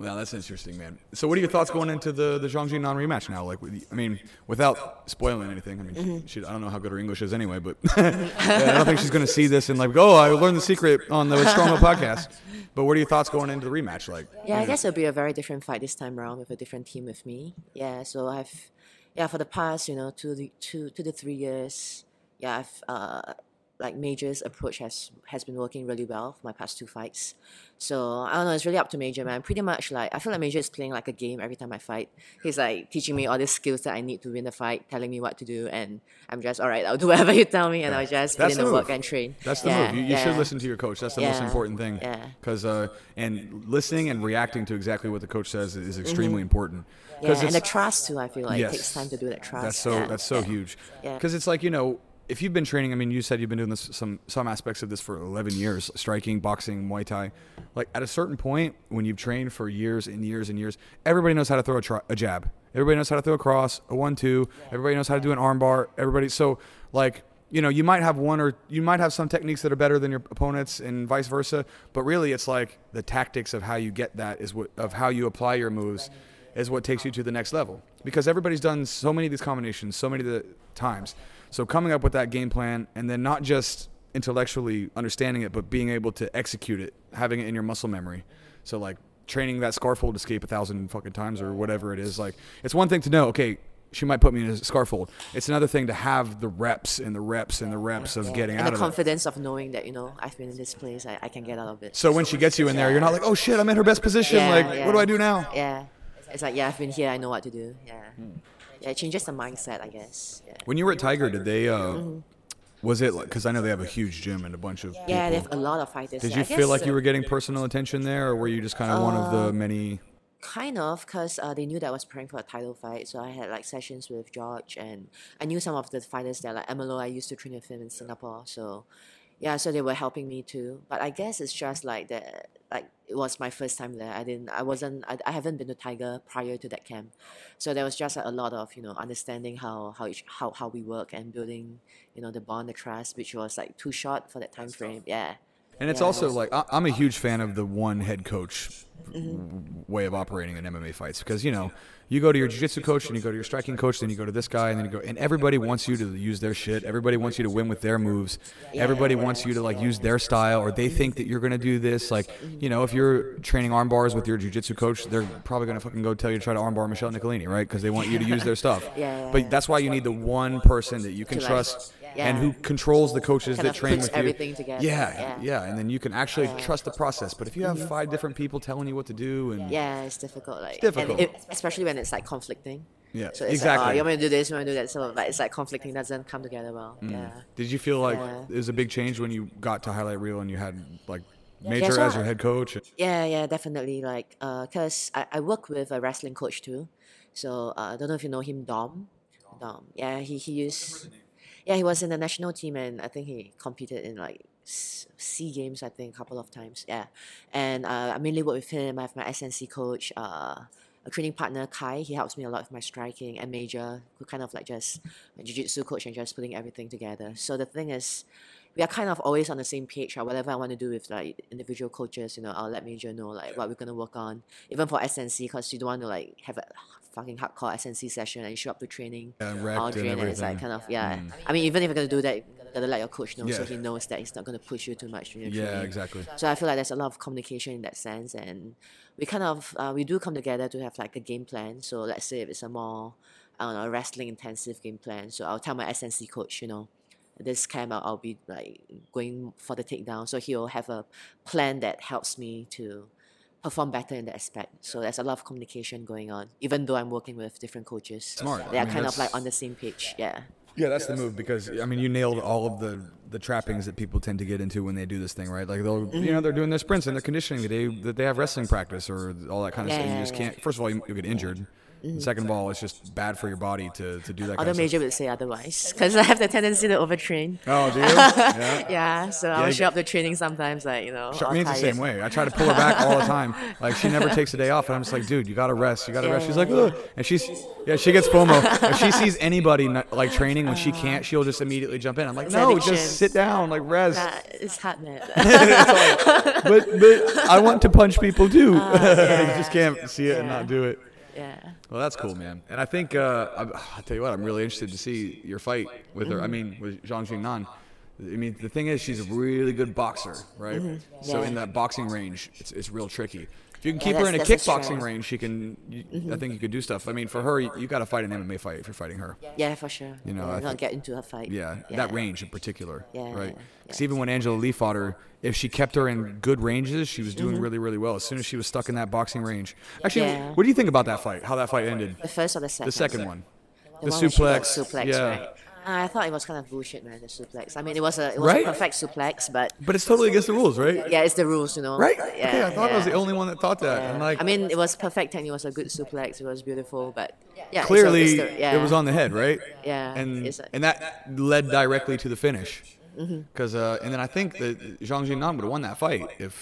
Well, that's interesting, man. So, what are your thoughts going into the the Zhang Jingnan rematch now? Like, I mean, without spoiling anything, I mean, Mm-hmm. she, I don't know how good her English is anyway, but yeah, I don't think she's going to see this and like, oh, I learned the secret on the Strongman podcast. But what are your thoughts going into the rematch? Like, Yeah, I guess it'll be a very different fight this time around with a different team with me. Yeah, so I've, yeah, for the past, you know, two, the- two, two to three years, yeah, I've, uh, like Major's approach has has been working really well for my past two fights. So I don't know, it's really up to Major, man. Pretty much like I feel like Major is playing like a game every time I fight. He's like teaching me all the skills that I need to win the fight, telling me what to do, and I'm just all right. I'll do whatever you tell me, and I'll just put That's in the the work and train. That's the Yeah, move. You, you yeah. should listen to your coach. That's the most important thing. yeah. Because uh, and listening and reacting to exactly what the coach says is extremely important. Mm-hmm. Yeah, and the trust too. I feel like Yes. it takes time to do that trust. That's so yeah, that's so yeah. huge. Yeah. Because it's like you know, if you've been training, I mean, you said you've been doing this some some aspects of this for 11 years, striking, boxing, Muay Thai. Like at a certain point, when you've trained for years and years and years, everybody knows how to throw a, tri- a jab. Everybody knows how to throw a cross, a one-two. Everybody knows how to do an armbar. Everybody. So like. You know, you might have one or you might have some techniques that are better than your opponents, and vice versa. But really, it's like the tactics of how you get that is what of how you apply your moves is what takes you to the next level because everybody's done so many of these combinations so many of the times so coming up with that game plan and then not just intellectually understanding it but being able to execute it having it in your muscle memory so like training that scarf hold escape a thousand fucking times or whatever it is like it's one thing to know okay she might put me in a scarf hold it's another thing to have the reps and the reps and the reps of getting and out the of it The confidence of knowing that you know I've been in this place, I, I can get out of it. so when she gets you in there you're not like oh shit i'm in her best position Yeah, like yeah. what do i do now Yeah, it's like yeah, I've been here. I know what to do. Yeah, hmm. Yeah, it changes the mindset, I guess. Yeah, When you were at Tiger, did they? Uh, Was it like? Because I know they have a huge gym and a bunch of. yeah, they have a lot of fighters. Did you feel like you uh, were getting personal attention there, or were you just kind of one of the many? Kind of, because uh, they knew that I was preparing for a title fight. So I had like sessions with George, and I knew some of the fighters there, like Emilio. I used to train with him in Singapore. So yeah, so they were helping me too. But I guess it's just like that. Like it was my first time there. I didn't. I wasn't. I, I haven't been to Tiger prior to that camp. So there was just like, a lot of you know understanding how how each, how how we work and building you know the bond, the trust, which was like too short for that time frame. Yeah. And it's Yeah. also like I- I'm a huge fan of the one head coach Mm-hmm. way of operating in MMA fights because you know you go to your jiu-jitsu coach and you go to your striking coach then you go to this guy and then you go and everybody wants you to use their shit. Everybody wants you to win with their moves. Everybody wants you to like use their style or they think that you're gonna do this. Like you know if you're training arm bars with your jiu-jitsu coach they're probably gonna fucking go tell you to try to armbar Michelle Nicolini right? Because they want you to use their stuff. Yeah, but that's why you need the one person that you can trust yeah. and who controls the coaches Kind that of train puts with you everything together, yeah yeah. yeah and then you can actually trust the process but if you have five different people telling you what to do and Yeah, it's difficult. Like, difficult. and it, especially when it's like conflicting. Yeah, so it's exactly. Like, oh, you want me to do this? You want me to do that? So, but it's like conflicting doesn't come together well. Mm. Yeah. Did you feel like Yeah. it was a big change when you got to highlight reel and you had like Major so as your head coach? Yeah, yeah, definitely. Like, uh, cause I, I work with a wrestling coach too, so uh, I don't know if you know him, Dom. Dom. Yeah, he he used. Yeah, he was in the national team, and I think he competed in like Sea Games. I think a couple of times. Yeah, and uh, I mainly work with him. I have my S&C coach. Uh, a training partner Kai, he helps me a lot with my striking and major, kind of like just my jiu-jitsu coach and just putting everything together. So the thing is, we are kind of always on the same page. Or whatever I want to do with like individual coaches, you know, I'll let major know like what we're gonna work on. Even for S&C, because you don't want to like have a fucking hardcore S&C session and you show up to training Yeah, all and drained and it's like. Mm. kind of yeah. I mean, even if you're gonna do that, you gotta let your coach know so he knows that he's not gonna push you too much in your Yeah, training. exactly. So I feel like there's a lot of communication in that sense, and we kind of uh, we do come together to have like a game plan. So let's say if it's a more I don't know wrestling intensive game plan, so I'll tell my S&C coach, you know, this camp I'll, I'll be like going for the takedown, so he'll have a plan that helps me to perform better in that aspect. So there's a lot of communication going on, even though I'm working with different coaches. Smart. They I are mean, kind of like on the same page. Yeah. Yeah, that's the move because I mean you nailed all of the the trappings that people tend to get into when they do this thing, right? Like they'll you mm-hmm. know they're doing their sprints and their conditioning the day that they have wrestling practice or all that kind of Yeah, stuff. You just yeah. can't. First of all, you, you'll get injured. Mm-hmm. And second of all, it's just bad for your body to, to do that. Of Major would say otherwise, because I have the tendency to overtrain. Oh, do you? Yeah. Yeah, so I'll you show up to training sometimes, like you know. Charmaine's the same way. I try to pull her back all the time. Like she never takes a day off, and I'm just like, dude, you gotta rest. You gotta Yeah, rest. She's like, Ugh. and she's yeah, she gets FOMO. if she sees anybody not, like training when she can't, she'll just immediately jump in. I'm like, It's no, addiction. just sit down, like rest. Nah, it's hard, man. but but I want to punch people too. Oh, you yeah, just can't see it and not do it. Yeah. Well, that's cool, man. And I think uh, I, I'll tell you what, I'm really interested to see your fight with her. I Mm-hmm. mean, with Zhang Jingnan. I mean, the thing is, she's a really good boxer, right? So Mm-hmm. Yeah. in that boxing range, it's, it's real tricky. If you can Yeah, keep her in a that's- that's a kickboxing range, she can. You, I think you could do stuff. I mean, for her, you, you got to fight an MMA fight if you're fighting her. Yeah, for sure. You know, yeah, I not get into a fight. Yeah, yeah. that range in particular, Yeah, right? Because yeah. even when Angela Lee fought her, if she kept her in good ranges, she was Mm-hmm. doing really, really well. As soon as she was stuck in that boxing range, actually, what do you think about that fight? How that fight ended? The first or the second? The second one, The, the one where she got suplex, suplex, yeah. right? I thought it was kind of bullshit, man. The suplex. I mean, it was a it was Right? a perfect suplex, but But it's totally against the rules, right? yeah, it's the rules, you know. Right? Yeah. okay, I thought I was the only one that thought that. And like, I mean, it was perfect and it was a good suplex. It was beautiful, but yeah, it's a- clearly it's the- yeah. it was on the head, right? Yeah, And a- and that led directly to the finish. Because uh, and then I think that Zhang Jingnan would have won that fight if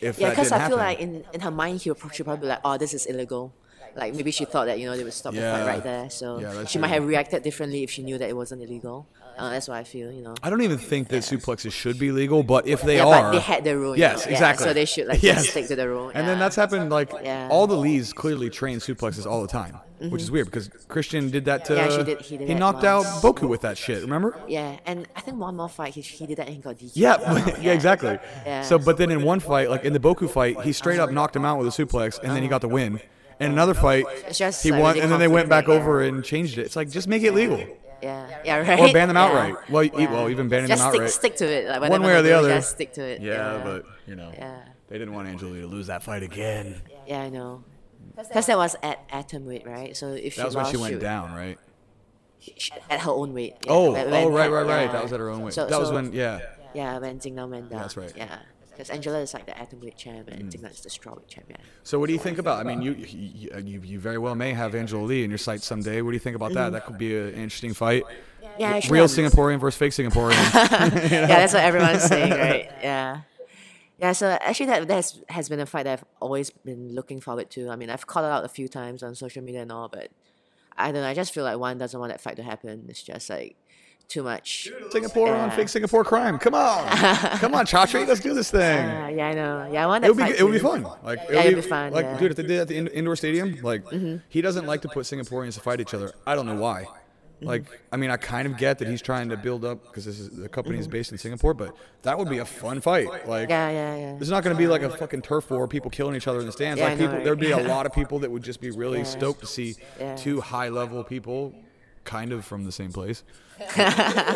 if Yeah, because I feel happen. like in, in her mind, she she'd probably be like, oh, this is illegal. Like maybe she thought that you know they would stop the Yeah. fight right there, so Yeah, that's she might true. have reacted differently if she knew that it wasn't illegal. Uh, that's what I feel, you know. I don't even think that suplexes should be legal, but if they yeah, are, but they had the rule. you Yes, know, yeah, exactly. so they should like Yes. just stick to the rule. And then yeah. that's happened like Yeah. all the Lees clearly train suplexes all the time, which is weird because Christian did that to. Mm-hmm. Yeah, she did- he did that knocked out once. Boku with that shit. Remember? Yeah, and I think one more fight he, he did that and he got DQ. Yeah, yeah, exactly. Yeah. So, but then in one fight, like in the Boku fight, he straight up knocked him out with a suplex, and then he got the win. And another fight, just, he won, and then they went back over and changed it. It's like just make it legal, Yeah, yeah, right. or ban them Yeah. outright. Well, e- well, even banning just them stick, outright. stick to it. Like, One way or the do, other. Just stick to it. Yeah, but you know, Yeah. they didn't want Angela Lee to lose that fight again. Yeah, I know. Because that was at atom weight, right? So if she That was when she lost, went would- down, right? she- at her own weight. yeah, Oh, when- oh, right, right, right. yeah. That was at her own weight. So- that was when, yeah. Yeah, when Jingnan went down. that's right. Yeah. Because Angela is like the atom weight champ and Jingnan is the strawweight champ. Yeah. So what do you think about? I mean, you you, uh, you you very well may have Angela Lee in your sights someday. What do you think about that? Mm. That could be an interesting fight. Yeah, Real Singaporean versus fake Singaporean. yeah, that's what everyone's saying, right? Yeah. Yeah, so actually that, that has, has been a fight that I've always been looking forward to. I mean, I've called it out a few times on social media and all, but I don't know. I just feel like one doesn't want that fight to happen. It's just like too much. Singapore on fake Singapore crime. Come on, come on, Chatri, let's do this thing. Uh, yeah, I know. Yeah, I want It would be it would be fun. Like it Yeah, would it'd be fun, Like yeah. Mm-hmm. dude, if they did at the in- indoor stadium, like he doesn't like to put Singaporeans to fight each other. I don't know why. Mm-hmm. Like I mean, I kind of get that he's trying to build up because this is the company is based in Singapore, but that would be a fun fight. Like Mm-hmm. Yeah, yeah, yeah. There's not going to be like a fucking turf war, people killing each other in the stands. Yeah, like know, people, right? there'd be a lot of people that would just be really stoked to see Yeah. two high-level people, kind of from the same place,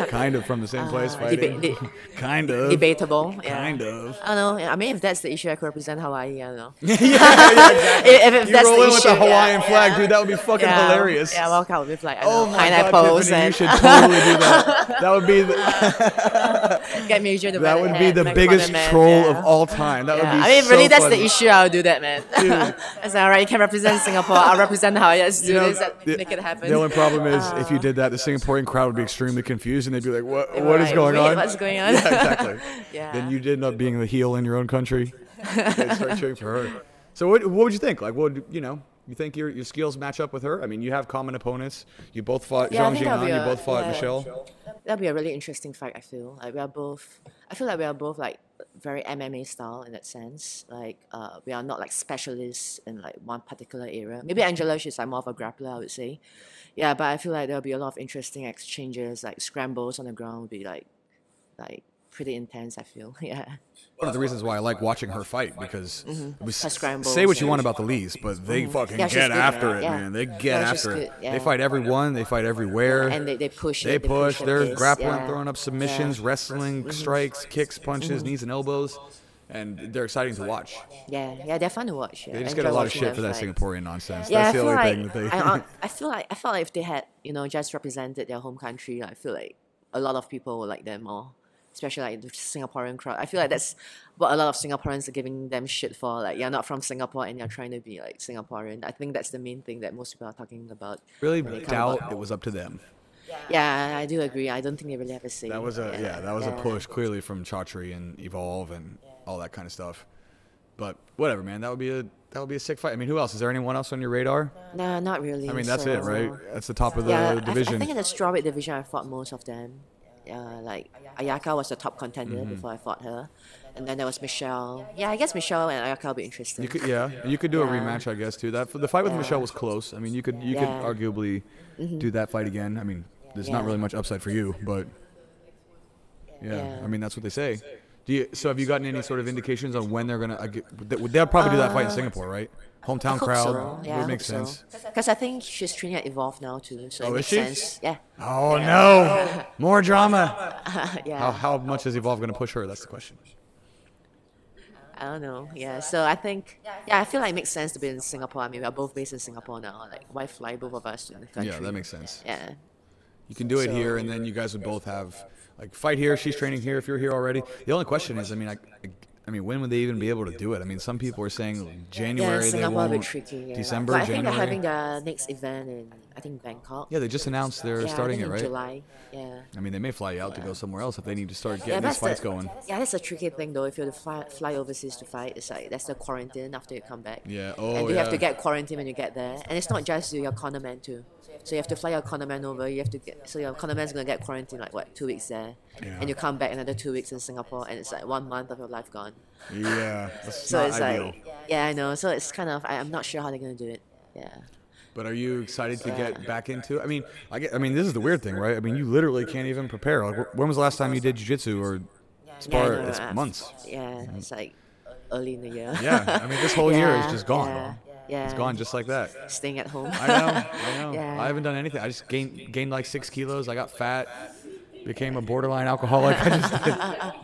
kind of from the same place uh, fighting, deba- de- kind of, Debatable. Yeah. kind of. Oh, I don't know. I mean, if that's the issue, I could represent Hawaii. I don't know. yeah, yeah, exactly. If, if You that's roll the in issue, with the Hawaiian yeah, flag, yeah. dude. That would be fucking yeah, hilarious. Yeah, walk out with like I Oh know, god, Tiffany, you should totally do that. That would be the, get major. that would be the biggest troll of all time. That would be I mean, so really that's funny. the issue, I'll do that, man. Dude. I said, all right, you can represent Singapore. I'll represent Hawaii. Let's do this. make it happen. the only problem is if you uh, did that, the Singaporean crowd would be extremely confused and they'd be like, "What? They were What is going "Wait, on? what's going on?" Yeah, exactly. Yeah. Then you'd end up being the heel in your own country. They'd start cheering for her. So what? What would you think? Like, what would you know? You think your your skills match up with her? I mean, you have common opponents. You both fought Yeah, Zhang think Jingnan. You both fought yeah. Michelle. That'd be a really interesting fight. I feel like we are both. I feel like we are both like very MMA style in that sense. Like uh, we are not like specialists in like one particular area. Maybe Angela, she's like more of a grappler, I would say. Yeah, but I feel like there'll be a lot of interesting exchanges. Like scrambles on the ground would be like, like pretty intense. I feel. Yeah. One of the reasons why I like watching her fight because mm-hmm. it was- say what you want about the Lees, but they mm-hmm. fucking Mm-hmm. Yeah, get good, after right? it, Yeah. man. They get Yeah, after it. They fight everyone. They fight everywhere. And they, they push. They it, push. at They're grappling, throwing up submissions, wrestling, mm-hmm. strikes, kicks, punches, knees, and elbows, and they're exciting to watch. Yeah, yeah, they're fun to watch. They just I get a lot of shit for that. Singaporean nonsense. That's the only like thing that they. I, I, I feel like I felt like if they had you know just represented their home country, I feel like a lot of people would like them more. Especially like the Singaporean crowd. I feel like that's what a lot of Singaporeans are giving them shit for. Like you're not from Singapore and you're trying to be like Singaporean. I think that's the main thing that most people are talking about. Really when they come doubt about- it was up to them. Yeah, I do agree. I don't think they really have a say. That was a yeah, that was a push clearly from Chatri and Evolve and all that kind of stuff. But whatever, man. That would be a that would be a sick fight. I mean, who else? Is there anyone else on your radar? No, not really. I mean, that's it, so- right? That's the top of the yeah, I th- division. I, think in the strawweight division, I fought most of them. Yeah, like Ayaka was the top contender Mm-hmm. before I fought her, and then there was Michelle. Yeah, I guess Michelle and Ayaka will be interesting. You could, yeah, you could do a rematch, I guess, too. That the fight with Yeah. Michelle was close. I mean, you could, you Yeah. Mm-hmm. could arguably do that fight again. I mean, there's not really much upside for you, but yeah, Yeah. I mean, that's what they say. Do you? So, have you gotten any sort of indications on when they're gonna? They- They'll probably do that fight in Singapore, right? Hometown crowd so. Yeah, would make sense. Because I think she's training at Evolve now too, so Oh, it is makes she? sense. Yeah, Oh no! More drama. yeah. How, how much is Evolve gonna push her? That's the question. I don't know. Yeah, so I think yeah, I feel like it makes sense to be in Singapore. I mean, we are both based in Singapore now. Like, why fly both of us to the country? Yeah, that makes sense. Yeah. You can do it So- here, and then you guys would both have like fight here. She's training here. If you're here already, the only question is, I mean, I, I mean, when would they even be able to do it? I mean, some people are saying January. yeah, they Singapore a bit won't. tricky. Yeah. December, but I think January. they're having their next event in I think Bangkok. Yeah, they just announced they're yeah, starting I it, right? in July. Yeah. I mean, they may fly you out to go somewhere else if they need to start getting these fights the, going. Yeah, that's a tricky thing though. If you have to fly, fly overseas to fight, it's like that's the quarantine after you come back. Yeah. Oh, and you have to get quarantined when you get there. And it's not just you, your cornerman too. So you have to fly your cornerman over. You have to get so your cornerman's gonna get quarantined like what two weeks there, Yeah. and you come back another two weeks in Singapore, and it's like one month of your life gone. Yeah, that's So not it's ideal. like yeah, I know. So it's kind of I, I'm not sure how they're gonna do it. Yeah. But are you excited to get back into? it? I mean, I get. I mean, this is the weird thing, right? I mean, you literally can't even prepare. Like, when was the last time you did jujitsu or Yeah, spar? know, it's months. Yeah, it's mm-hmm. like early in the year. Yeah, I mean, this whole year is just gone. Yeah, yeah. It's gone just like that. Staying at home. I know. I know. Yeah. I haven't done anything. I just gained gained like six kilos. I got fat. Became a borderline alcoholic. I just did.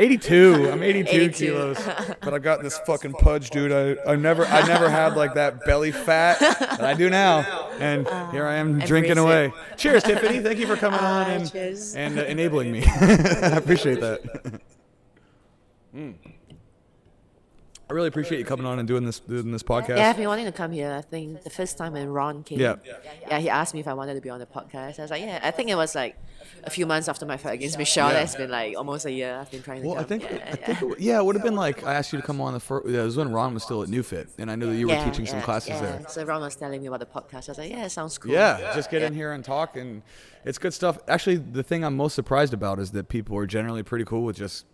82. I'm 82, 82. kilos, but I've got this fucking pudge, dude. I, I never, I never had like that belly fat that I do now, and here I am drinking away. it. Cheers, Tiffany. Thank you for coming on Ah, and cheers. and uh, enabling me. I appreciate that. Mm. I really appreciate you coming on and doing this doing this podcast. Yeah, I've been wanting to come here. I think the first time when Ron came, Yeah. yeah, he asked me if I wanted to be on the podcast. I was like, yeah. I think it was like a few months after my fight against Michelle. Yeah. It's been like almost a year. I've been trying to Well, come. I think yeah, I yeah. think it, yeah, it would have been like I asked you to come on the first. Yeah, it was when Ron was still at NewFit, and I knew that you were Yeah, teaching some yeah, classes yeah. there. So Ron was telling me about the podcast. I was like, yeah, it sounds cool. Yeah, just get in here and talk, and it's good stuff. Actually, the thing I'm most surprised about is that people are generally pretty cool with just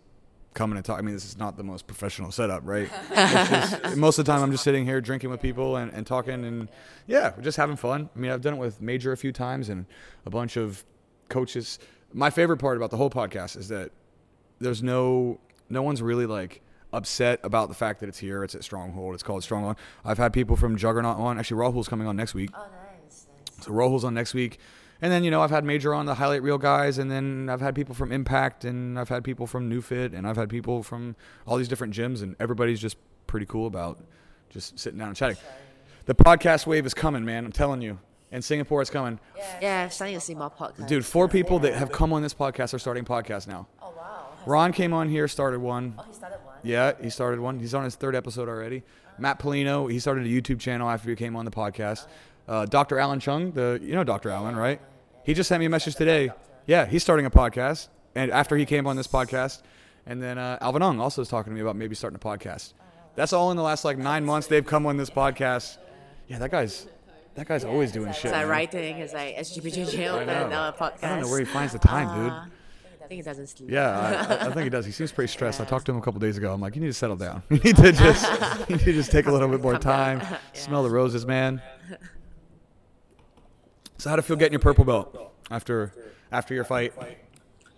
coming and talk. I mean, this is not the most professional setup, right? Just, most of the time, I'm just sitting here drinking with people and, and talking, and yeah, we're just having fun. I mean, I've done it with Major a few times and a bunch of coaches. My favorite part about the whole podcast is that there's no no one's really like upset about the fact that it's here. It's at Stronghold. It's called Stronghold. I've had people from Juggernaut on. Actually, Rahul's coming on next week. Oh, nice. nice. So Rahul's on next week. And then, you know, I've had Major on the highlight reel guys, and then I've had people from Impact, and I've had people from New Fit, and I've had people from all these different gyms, and everybody's just pretty cool about just sitting down and chatting. The podcast wave is coming, man. I'm telling you. And Singapore, is coming. Yeah, I'm starting to see more podcasts. Dude, four people that have come on this podcast are starting podcasts now. Oh wow. Ron came on here, started one. Oh, he started one. Yeah, he started one. He's on his third episode already. Oh. Matt Polino, he started a YouTube channel after he came on the podcast. Oh. Uh, Dr. Alan Chung, the you know Dr. Alan, right? He just sent me a message today. Yeah, he's starting a podcast, and after he came on this podcast, and then uh, Alvin Ung also is talking to me about maybe starting a podcast. That's all in the last like nine months they've come on this podcast. Yeah, that guy's that guy's always doing shit. It's like man. writing. It's like SGPJJ I open now a podcast. I don't know where he finds the time, dude. Uh, I think he doesn't sleep. Yeah, I, I- think he does. He seems pretty stressed. I talked to him a couple days ago. I'm like, you need to settle down. You need to just, you need to just take a little bit more time. Yeah. Smell the roses, man. So how to feel getting your purple belt after after your fight?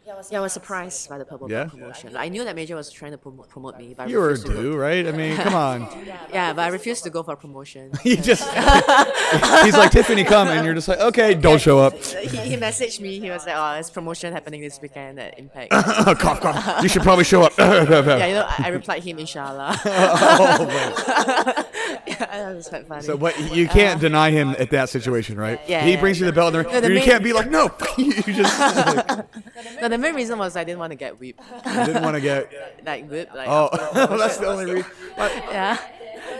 Yeah, I was surprised by the purple Yeah? belt promotion. I knew that Major was trying to promote, promote me, but I You were refused to go. due, right? I mean, come on. Yeah, but I refused to go for promotion. You just, he's like Tiffany, come, and you're just like, okay, don't show up. he, he messaged me. He was like, "Oh, it's promotion happening this weekend at Impact." cough, cough. You should probably show up. yeah, you know, I I replied him, inshallah. Oh, man. yeah, that was quite funny. So, but you can't uh, deny him at that situation, right? Yeah, he yeah. brings you the belt, and No, the you main- can't be like, no. you just. like- no, the main reason was I didn't want to get whipped. I didn't want to get. like whipped. Like, Oh, that's the only reason. yeah.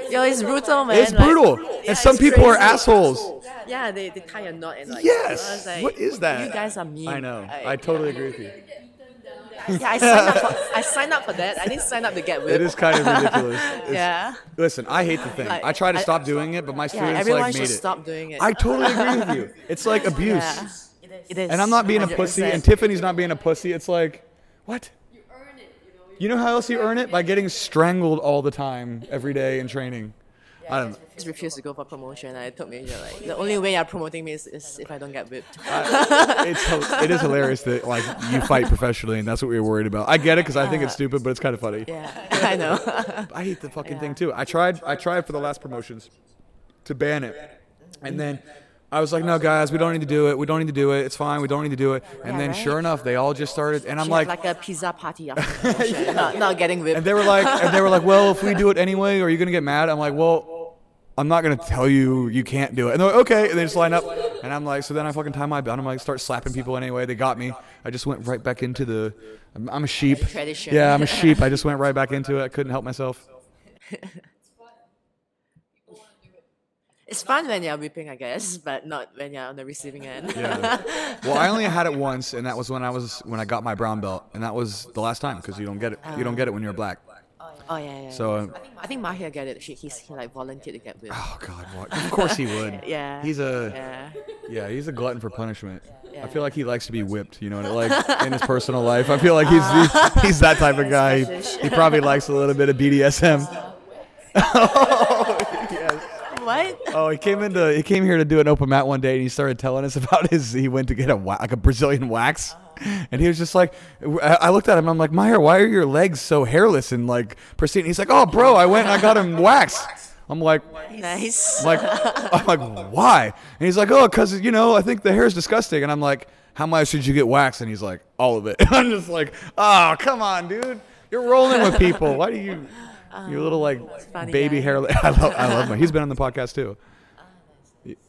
Yo, it's brutal, man. It's like- brutal, Yeah, and some it's people are assholes. Yeah, they, they tie a knot and like. Yes. I was like, what is that? You guys are mean. I know. Like, I totally agree with you. Yeah, I signed up. For, I signed up for that. I didn't sign up to get whipped. It is kind of ridiculous. It's- Yeah. Listen, I hate the thing. Like, I try to I- stop doing it, but my Yeah, students everyone like should made it. stop doing it. I totally agree with you. It's like abuse. Yeah. It is. And I'm not being a pussy, and Tiffany's not being a pussy. It's like, what? You earn it, you know. You know how else you earn it? By getting strangled all the time, every day in training. I don't know. just refused to go for promotion. I told major like the only way you're promoting me is, is if I don't get whipped. It's it is hilarious that like you fight professionally, and that's what we were worried about. I get it because I think it's uh, stupid, but it's kind of funny. yeah, I know. I hate the fucking thing too. I tried I tried for the last promotions to ban it. And then I was like, no guys, we don't need to do it. We don't need to do it. It's fine. We don't need to do it. And Yeah, then right? sure enough, they all just started and I'm She like, had like a pizza party after not, not getting whipped. and they were like and they were like, "Well, if we do it anyway, are you going to get mad?" I'm like, "Well, I'm not going to tell you you can't do it." And they're like, "Okay." And they just line up. And I'm like, so then I fucking tie my belt. I'm like, start slapping people anyway. They got me. I just went right back into the I'm, I'm a sheep. Tradition. Yeah, I'm a sheep. I just went right back into it. I couldn't help myself. it's fun when you're whipping, I guess, but not when you're on the receiving end. Yeah. well, I only had it once, and that was when I was when I got my brown belt, and that was the last time because you don't get it. You don't get it when you're black. Oh yeah, yeah. So, uh, I think Mahir get it. She, he's he like volunteered to get whipped. oh god, what? Of course he would. Yeah. He's a Yeah. yeah. He's a glutton for punishment. Yeah. I feel like he likes to be whipped. You know, and like in his personal life, I feel like he's he's, he's that type of guy. He, he probably likes a little bit of BDSM. What? Oh, he came into he came here to do an open mat one day, and he started telling us about his. He went to get a like a Brazilian wax, uh-huh. and he was just like, I looked at him, I'm like, Mahir, why are your legs so hairless and like pristine? He's like, Oh, bro, I went and I got him waxed. I'm like, Nice. like, I'm like, why? And he's like, oh, cause you know, I think the hair is disgusting. And I'm like, how much did you get waxed? And he's like, all of it. And I'm just like, oh, come on, dude, you're rolling with people. Why do you? You little like funny baby guy. hair. I love, I love him. He's been on the podcast too.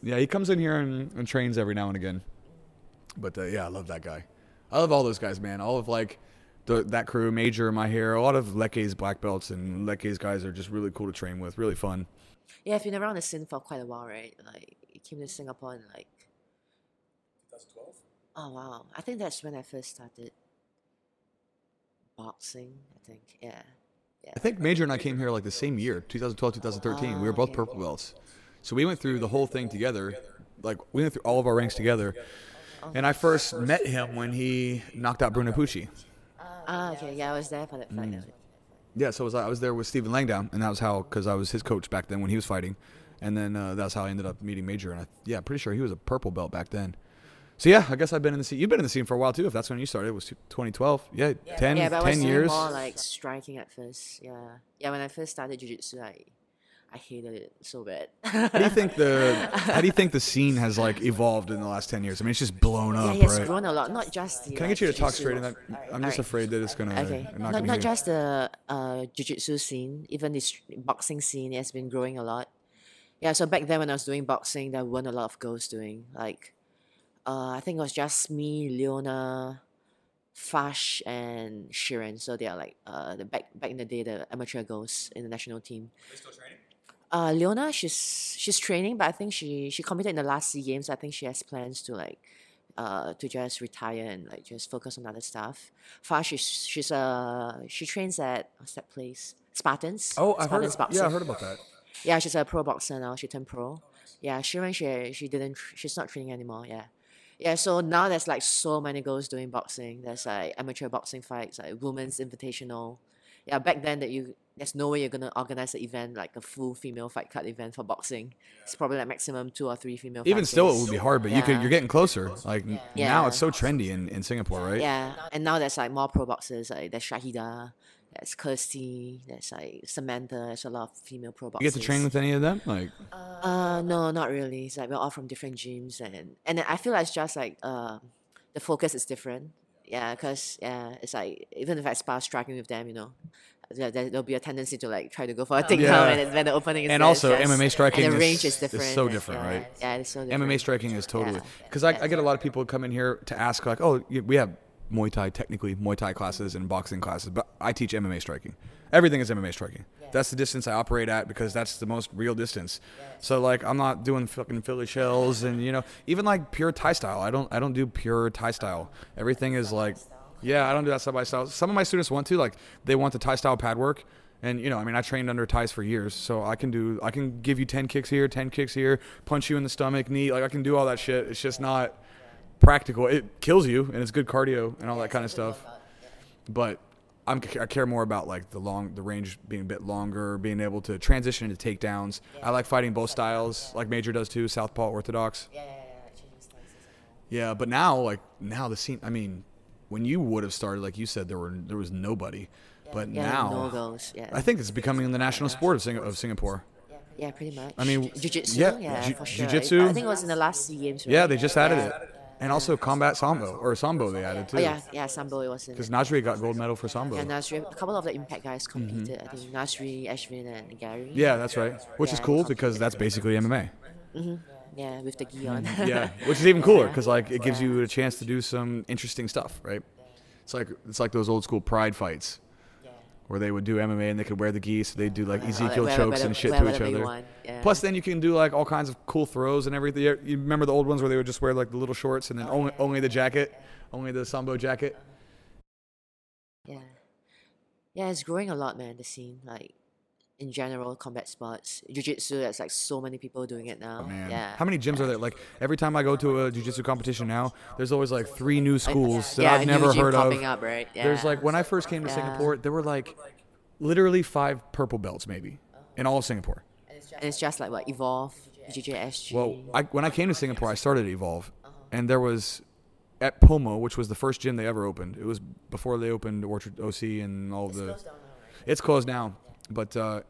Yeah, he comes in here and, and trains every now and again. But uh, yeah, I love that guy. I love all those guys, man. All of like the, that crew, Major, Mahir, a lot of Leke's black belts and Leke's guys are just really cool to train with. Really fun. yeah, if you've been around the scene for quite a while, right? Like you came to Singapore in like 2012. Oh wow. I think that's when I first started boxing, I think. Yeah. Yeah. I think Major and I came here like the same year, 2012, 2013. we were both purple belts. So we went through the whole thing together. Like we went through all of our ranks together. And I first met him when he knocked out Bruno Pucci. Ah, okay. Yeah, I was there for that fight. Mm. Yeah, so was I, I was there with Stephen Langdown, and that was how because I was his coach back then when he was fighting, and then uh, that's how I ended up meeting Major. And I, yeah, pretty sure he was a purple belt back then. So yeah, I guess I've been in the scene. You've been in the scene for a while too. If that's when you started, it was 2012. Yeah, 10, Yeah, but I 10 was doing years. more like striking at first. Yeah. Yeah, when I first started jiu-jitsu, I I hated it so bad. How do you think the How do you think the scene has like evolved in the last ten years? I mean, it's just blown yeah, up, it has right? grown a lot. Not just the. Can I get you to talk straight? And that, I'm just Alright. afraid that it's gonna Okay. I'm Not, not not, just the uh, jiu-jitsu scene, even the boxing scene has been growing a lot. Yeah, so back then when I was doing boxing, there weren't a lot of girls doing. Like, uh, I think it was just me, Leona, Fash, and Shiren. So they are like uh, the back back in the day, the amateur girls in the national team. Uh, Leona, she's she's training, but I think she she competed in the last Sea Games. I think she has plans to like uh, to just retire and like just focus on other stuff. Far she's she's uh she trains at what's that place? Spartans. Oh, I've heard. Spartans Of, yeah, I heard about that. Yeah, she's a pro boxer now. She turned pro. Yeah, Shiren she she didn't she's not training anymore. Yeah. Yeah, so now there's like so many girls doing boxing. There's like amateur boxing fights, like women's invitational. Yeah, back then that you there's no way you're gonna organize an event like a full female fight card event for boxing. It's probably like maximum two or three female. Even fighters. still, it would be hard, but you could. You're getting closer. Like n- now, Yeah. it's so trendy in, in Singapore, right? Yeah, and now there's like more pro boxers. Like there's Shahida, there's Kirsty, there's like Samantha. There's a lot of female pro boxers. You get to train with any of them? Like, Uh, no, not really. It's like we're all from different gyms, and and I feel like it's just like uh, the focus is different. Yeah, cause yeah, it's like even if I spar striking with them, you know, there, there- there'll be a tendency to like try to go for a takedown Yeah. when, it, when the opening is And also just- MMA striking and the is- range is is different. so different, yeah, right? Yeah, it's so different. MMA striking is totally Yeah. because I, I get a lot of people come in here to ask like, oh, we have Muay Thai, technically Muay Thai classes and boxing classes, but I teach MMA striking. Everything is MMA striking. That's the distance I operate at because that's the most real distance. So like I'm not doing fucking Philly shells and you know even like pure Thai style. I don't I don't do pure Thai style. Everything is like yeah I don't do that side by style. Some of my students want to like they want the Thai style pad work. And you know, I mean, I trained under Thais for years, so I can do. I can give you ten kicks here, ten kicks here, punch you in the stomach, knee. Like I can do all that shit. It's just not practical. It kills you, and it's good cardio and all that kind of stuff. But I'm, I care more about like the long, the range being a bit longer, being able to transition into takedowns. I like fighting both styles, like Major does too, Southpaw Orthodox. Yeah, yeah, yeah. Changing stances and all. Yeah, but now, like now, the scene. I mean, when you would have started, like you said, there were there was nobody. But Yeah, now, no goals. Yeah. I think it's becoming the national sport of, Sing- of Singapore. Yeah, pretty much. I mean, jiu-jitsu. yeah, Yeah, ju- for sure. jiu-jitsu. I think it was in the last SEA games. Right? Yeah, they just added it, and also combat sambo or sambo they added too. Oh yeah, yeah. Sambo it was in. Because it. Nasri got gold medal for sambo. Yeah, Nasri. A couple of the Impact guys competed. I think Nasri, Ashwin, and Gary. Mm-hmm. Yeah, that's right. Which is cool because that's basically MMA. Mhm. Yeah, with the gi on. Yeah, which is even cooler because like it gives you a chance to do some interesting stuff, right? It's like it's like those old school pride fights where they would do MMA and they could wear the gi, so they do like oh, Ezekiel wear- chokes and shit to each other. yeah. Plus, then you can do like all kinds of cool throws and everything. You remember the old ones where they would just wear like the little shorts and then only only the jacket, only the sambo jacket. Yeah. Yeah, it's growing a lot, man, the scene. Like, in general, combat sports. Jiu Jitsu, there's like so many people doing it now. Oh, Yeah. how many gyms are there? Like every time I go to a jiu-jitsu competition now, there's always like three new schools that yeah, I've never heard of. up, right? There's like when I first came to Yeah. Singapore, there were like literally five purple belts maybe in all of Singapore. And it's just like what? Evolve, JJSG. Well, I, when I came to Singapore, I started Evolve, and there was at Pomo, which was the first gym they ever opened. It was before they opened Orchard OC and all the. It's closed now, but uh,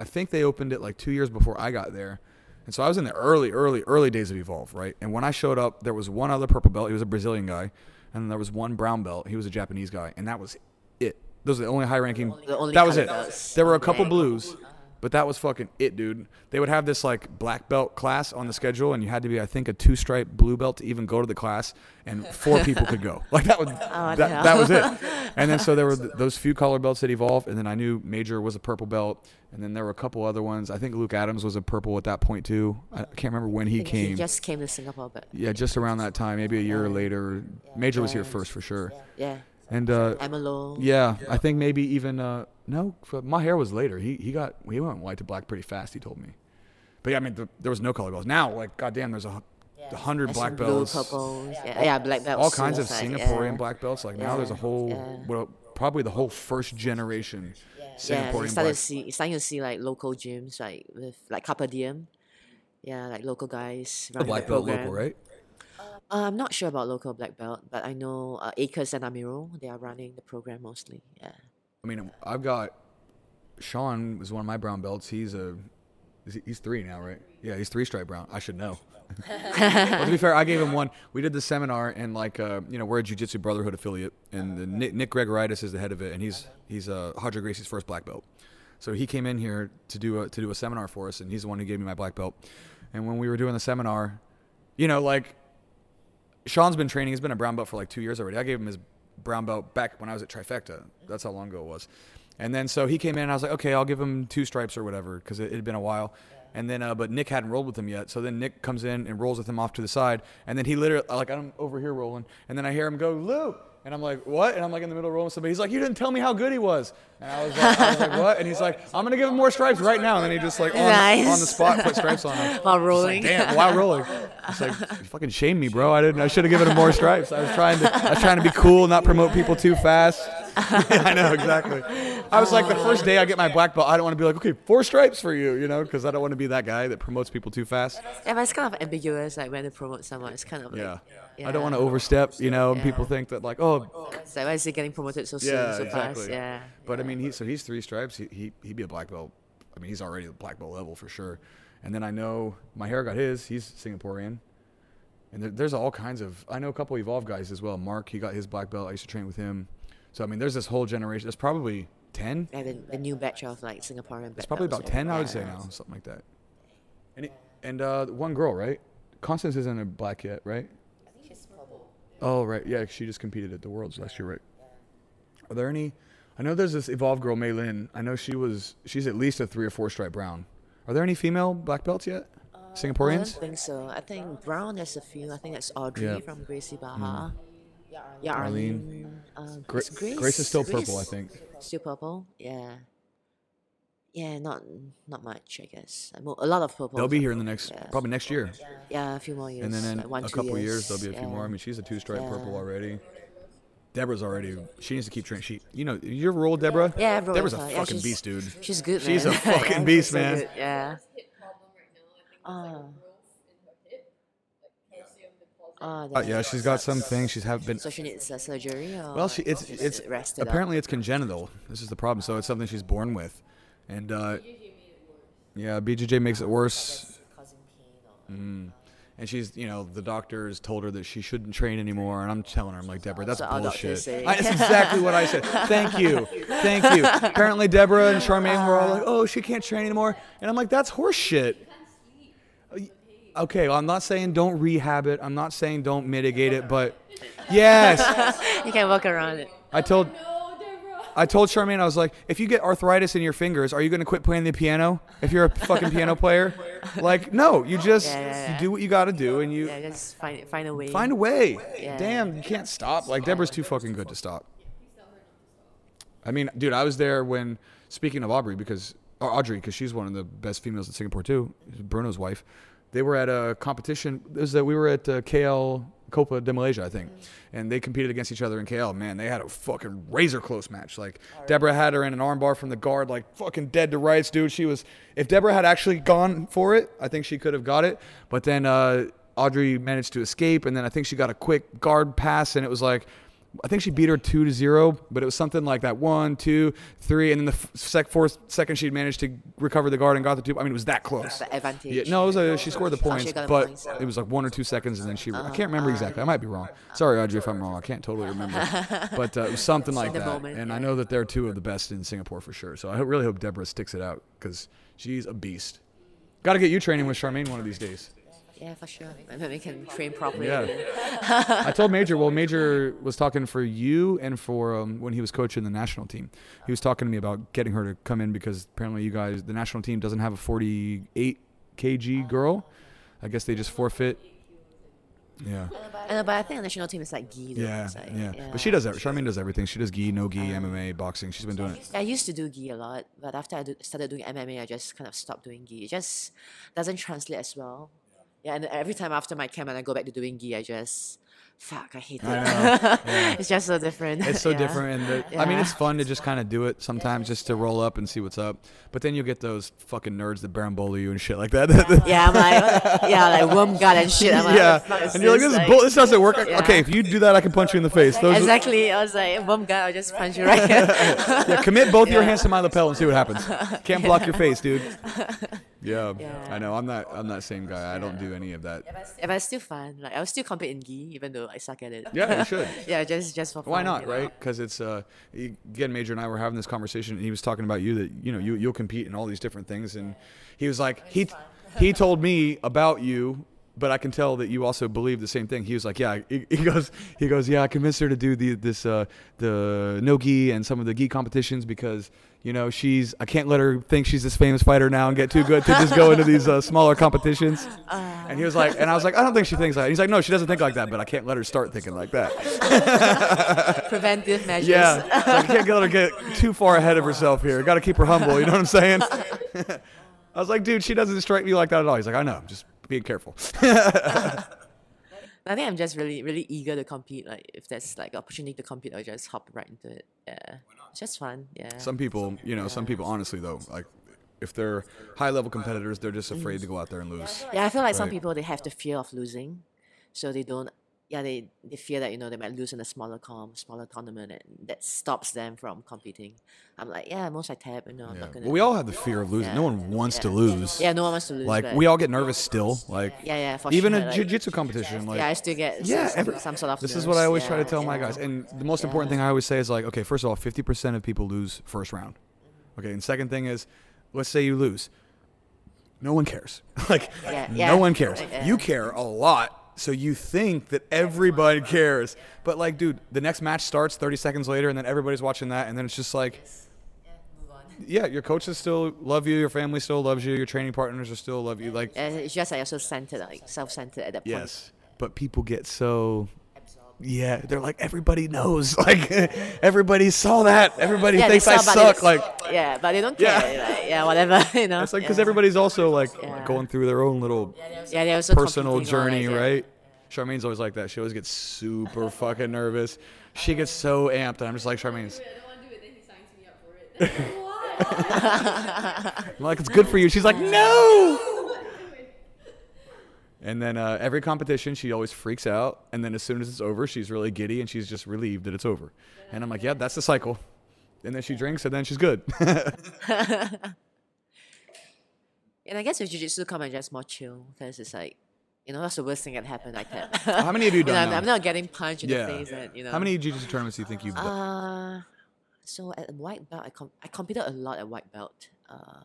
I think they opened it like two years before I got there, and so I was in the early, early, early days of Evolve, right? And when I showed up, there was one other purple belt. He was a Brazilian guy, and then there was one brown belt. He was a Japanese guy, and that was it. Those are the only high ranking. That was it. There were a couple blues, but that was fucking it, dude. They would have this like black belt class on the schedule, and you had to be, I think, a two stripe blue belt to even go to the class, and four people could go. Like that was oh, that, the that was it. And then so there were th- those few color belts that evolved, and then I knew Major was a purple belt, and then there were a couple other ones. I think Luke Adams was a purple at that point too. I can't remember when he came. He just came to Singapore, but yeah, just around that time, maybe a year later. Major was here first for sure. yeah. And uh, Amalo. yeah, I think maybe even uh, no, f- Mahir was later. He he got he went white to black pretty fast. He told me, but yeah, I mean the, there was no color belts. Now, like goddamn, there's a, hu- a hundred There's black some blue, belts. Yeah, yeah, black belts. all kinds of Singaporean yeah. black belts. Like now, there's a whole yeah. well, probably the whole first generation Yeah, you Singaporean started black. to see, you starting to see like local gyms, like with like Carpe Diem. Yeah, like local guys The running black belt program. local, right? Uh, I'm not sure about local black belt, but I know uh, Acres and Amiro, they are running the program mostly. Yeah. I mean, I've got Sean was one of my brown belts. He's a he's three now, right? Yeah, he's three stripe brown. I should know. well, to be fair, I gave him one. We did the seminar, and like uh, you know, we're a Jiu-Jitsu Brotherhood affiliate, and the Nick, Nick Gregoriades is the head of it, and he's he's uh, Roger Gracie's first black belt. So he came in here to do a to do a seminar for us, and he's the one who gave me my black belt. And when we were doing the seminar, you know, like Sean's been training. He's been a brown belt for like two years already. I gave him his brown belt back when I was at Trifecta. That's how long ago it was. And then so he came in, and I was like, okay, I'll give him two stripes or whatever because it, it had been a while. And then, uh, but Nick hadn't rolled with him yet. So then Nick comes in and rolls with him off to the side. And then he literally, like, I'm over here rolling. And then I hear him go, Lou. And I'm like, what? And I'm like in the middle of rolling with somebody. He's like, you didn't tell me how good he was. And I was like, I was like what? And he's like, I'm going to give him more stripes right now. And then he just, like, on, Nice. on the spot put stripes on him. While rolling. Like, Damn, while rolling. It's like you fucking shame me, bro. I didn't. I should have given him more stripes. I was trying to. I was trying to be cool, not promote people too fast. I know exactly. I was like the first day I get my black belt, I don't want to be like, okay, four stripes for you, you know, because I don't want to be that guy that promotes people too fast. Yeah, but it's kind of ambiguous, like when to promote someone. It's kind of like, Yeah. I don't want to overstep, you know. and Yeah. People think that like, oh, so why is he getting promoted so soon, yeah, so fast? exactly. Yeah. But I mean, he so he's three stripes. He he he'd be a black belt. I mean, he's already the black belt level for sure. And then I know Mahir got his. He's Singaporean. And there, there's all kinds of. I know a couple evolve guys as well. Mark, he got his black belt. I used to train with him. So I mean, there's this whole generation. There's probably ten. Yeah, the, the new batch of like Singaporean It's probably about ten, I would say now, something like that. And he, and uh, one girl, right? Constance isn't a black yet, right? Oh right, yeah, she just competed at the Worlds last year, right? Are there any? I know there's this evolved girl, Mei Lin. I know she was. She's at least a three or four stripe brown. Are there any female black belts yet? Singaporeans? I don't think so. I think Brown there's a few. I think that's Audrey Yeah. Mm. from Gracie Barra. Yeah, Arlene. Arlene. Uh, Gra- Grace, Grace is still purple, I think. Still purple. Yeah. Yeah, not not much, I guess. A lot of purple. They'll be here in the next, Yeah. probably next year, Yeah, a few more years. and then in like one, a couple years, there'll be a few yeah. more. I mean, she's a two stripe Yeah. purple already. Deborah's already. She needs to keep training. She, you know, you ever roll with Deborah? Yeah, I've rolled Deborah's a her. Fucking beast, dude. She's good, She's a fucking Yeah, beast, so man. good, Yeah. hip problem right now. I think it's Ah. like growth in her hip, like calcium deposit. Oh, Uh, yeah, she's got some things. She's have been. So she needs a surgery or Well, she it's it's up? apparently it's congenital. This is the problem. So it's something she's born with, and uh, yeah, BJJ makes it worse. Causing pain or- Mm. And she's, you know, the doctors told her that she shouldn't train anymore, and I'm telling her, I'm like, Deborah, that's So bullshit. I, that's exactly what I said. Thank you, thank you. Apparently, Deborah and Charmaine were all like, oh, she can't train anymore, and I'm like, that's horseshit. Okay, well, I'm not saying don't rehab it. I'm not saying don't mitigate it, but yes, you can't walk around it. I told No, Deborah. I told Charmaine, I was like, if you get arthritis in your fingers, are you going to quit playing the piano? If you're a fucking piano player, like, no, you just Yeah, yeah, yeah. you do what you got to do, and you Yeah, just find find a way. find a way. Damn, you can't stop. Like Deborah's too fucking good to stop. I mean, dude, I was there when speaking of Aubrey because or Audrey because she's one of the best females in Singapore too. Bruno's wife. They were at a competition. It was that we were at uh, KL Copa de Malaysia, I think, and they competed against each other in KL. Man, they had a fucking razor close match. Like Deborah had her in an armbar from the guard, like fucking dead to rights, dude. She was. If Deborah had actually gone for it, I think she could have got it. But then uh, Audrey managed to escape, and then I think she got a quick guard pass, and it was like. I think she beat her two to zero, but it was something like that one, two, three, and then the f- sec- fourth second she'd managed to recover the guard and got the two. I mean, it was that close. The advantage. Yeah, no, it was a, she scored the Oh, points, she but points. it was like one or two seconds, and then she. I can't remember exactly. I might be wrong. Sorry, Audrey, if I'm wrong. I can't totally remember, but uh, it was something like that. moment, and yeah. I know that they're two of the best in Singapore for sure. So I really hope Deborah sticks it out because she's a beast. Got to get you training with Charmaine one of these days. Yeah, for sure. And then we can train properly. Yeah. I told Major, well, Major was talking for you and for um, when he was coaching the national team. He was talking to me about getting her to come in because apparently you guys, the national team doesn't have a 48 kg girl. I guess they just forfeit. Yeah. And, but I think the national team is like gi. though. Yeah, like, yeah. But she does that. Charmaine does everything. She does gi, no gi, MMA, boxing. She's been doing it. I used to do gi a lot, but after I do, started doing MMA, I just kind of stopped doing gi. It just doesn't translate as well. Yeah, and every time after my camp and I go back to doing gi, I just fuck, I hate it. it's just so different. It's so Yeah. different, and the, I mean, it's fun to just kind of do it sometimes, just to roll up and see what's up. But then you'll get those fucking nerds that berimbolo you and shit like that. Yeah, I'm like, yeah, like worm guard and shit. I'm like, yeah, what the fuck is and you're like, this is bull. This doesn't work. Yeah. Okay, if you do that, I can punch you in the face. Those, Exactly. I was like, worm guard, I'll just punch you right here. Yeah, commit both your hands to my lapel and see what happens. Can't block your face, dude. Yeah, Yeah. I know. I'm not. I'm that same guy. I don't do any of that. Yeah, but it's still fun. Like I'll still compete in gi, even though I suck at it. Yeah, you should. yeah, just just for fun. Why not, you know? right? Because it's uh, again, Major and I were having this conversation, and he was talking about you that you know you you'll compete in all these different things, and he was like he he told me about you. But I can tell that you also believe the same thing. He was like, "Yeah." He, he goes, "He goes, yeah." I convinced her to do the this uh, the no gi and some of the gi competitions because you know she's. I can't let her think she's this famous fighter now and get too good to just go into these uh, smaller competitions. and he was like, and I was like, I don't think she thinks like. He's like, no, she doesn't think like that, but I can't let her start thinking like that. Preventive measures. Yeah, like, you can't let her get too far ahead of herself here. Got to keep her humble. You know what I'm saying? I was like, dude, she doesn't strike me like that at all. He's like, I know, just being careful. I think I'm just really, really eager to compete. Like if there's like opportunity to compete, I'll just hop right into it. Yeah, it's just fun. Yeah. some people, you know, some people, honestly though, like if they're high level competitors, they're just afraid to go out there and lose. yeah, I feel like some people they have the fear of losing, so they don't. Yeah, they, they fear that you know they might lose in a smaller comp, smaller tournament, and that stops them from competing. I'm like, yeah, most I tap, you know, I'm Yeah. not gonna. Well, we all have the fear of losing. No one wants to lose. yeah, no one wants to lose. Like we all get nervous still. Like Yeah, yeah, for even sure, a like- jiu-jitsu competition. Like yeah, I still get Yeah, some, every- some sort of. This is what I always try to yeah, tell my guys. And the most important thing I always say is like, okay, first of all, 50% of people lose first round. Mm-hmm. Okay, and second thing is, let's say you lose. No one cares. like, Yeah, no one cares. yeah. You care a lot So you think that everybody cares, but like, dude, the next match starts 30 seconds later, and then everybody's watching that, and then it's just like, yeah, your coaches still love you, your family still loves you, your training partners are still love you. Like, And it's just like you're so centered, like self-centered at that point. yes, but people get so. Yeah, they're like everybody knows. Like everybody saw that. Everybody Yeah, they thinks I saw, but suck. Like yeah, but they don't Yeah. care. Like, yeah, whatever. You know. it's like because yeah. everybody's also like Yeah. going through their own little yeah, they're also personal journey, like, yeah. right? Charmaine's always like that. She always gets super fucking nervous. She gets so amped, and I'm just like Charmaine's. I don't want to do it. Then he signs me up for it. Why? I'm like, it's good for you. She's like, no. And then uh, every competition, she always freaks out. And then as soon as it's over, she's really giddy and she's just relieved that it's over. And I'm like, yeah, that's the cycle. And then she drinks and then she's good. And I guess with jiu-jitsu, come and just more chill because it's like, you know, that's the worst thing that happened. I tap. How many of you You know, I'm, not getting punched in yeah. the face. And, you know. How many jiu-jitsu tournaments do you think you've done? Uh, so at white belt, I, com- I competed a lot at white belt. Uh,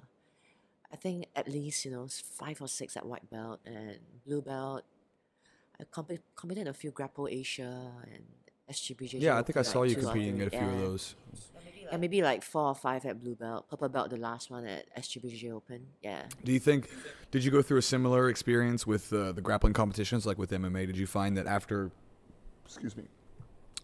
I think at least you know five or six at white belt and blue belt. I comp- competed in a few Grapple Asia and SGBJ. yeah, I think I saw like you competing at a few of those. Yeah, maybe like four or five at blue belt, purple belt, the last one at SGBJ Open. Yeah. Do you think, did you go through a similar experience with uh, the grappling competitions like with MMA? Did you find that after, excuse me,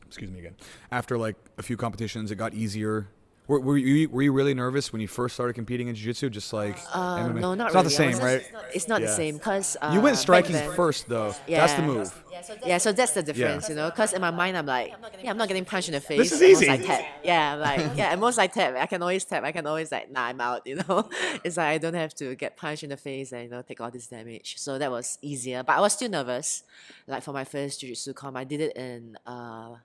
excuse me again, after like a few competitions, it got easier? Were, were you were you really nervous when you first started competing in jiu-jitsu? Just like Uh, no, not it's really. not the same, wasn't- right? It's not Yeah. the same because uh, you went striking first, though. Yeah. That's the Yeah. move. Yeah, so that's the difference, you know. Because in my mind, I'm like, yeah, I'm not getting punched in the face. This is easy. I tap. Yeah, I'm like, yeah, at most I tap. I can always tap. I can always like, nah, I'm out. You know, it's like I don't have to get punched in the face and you know take all this damage. So that was easier, but I was still nervous. Like for my first jiu-jitsu com, I did it in uh,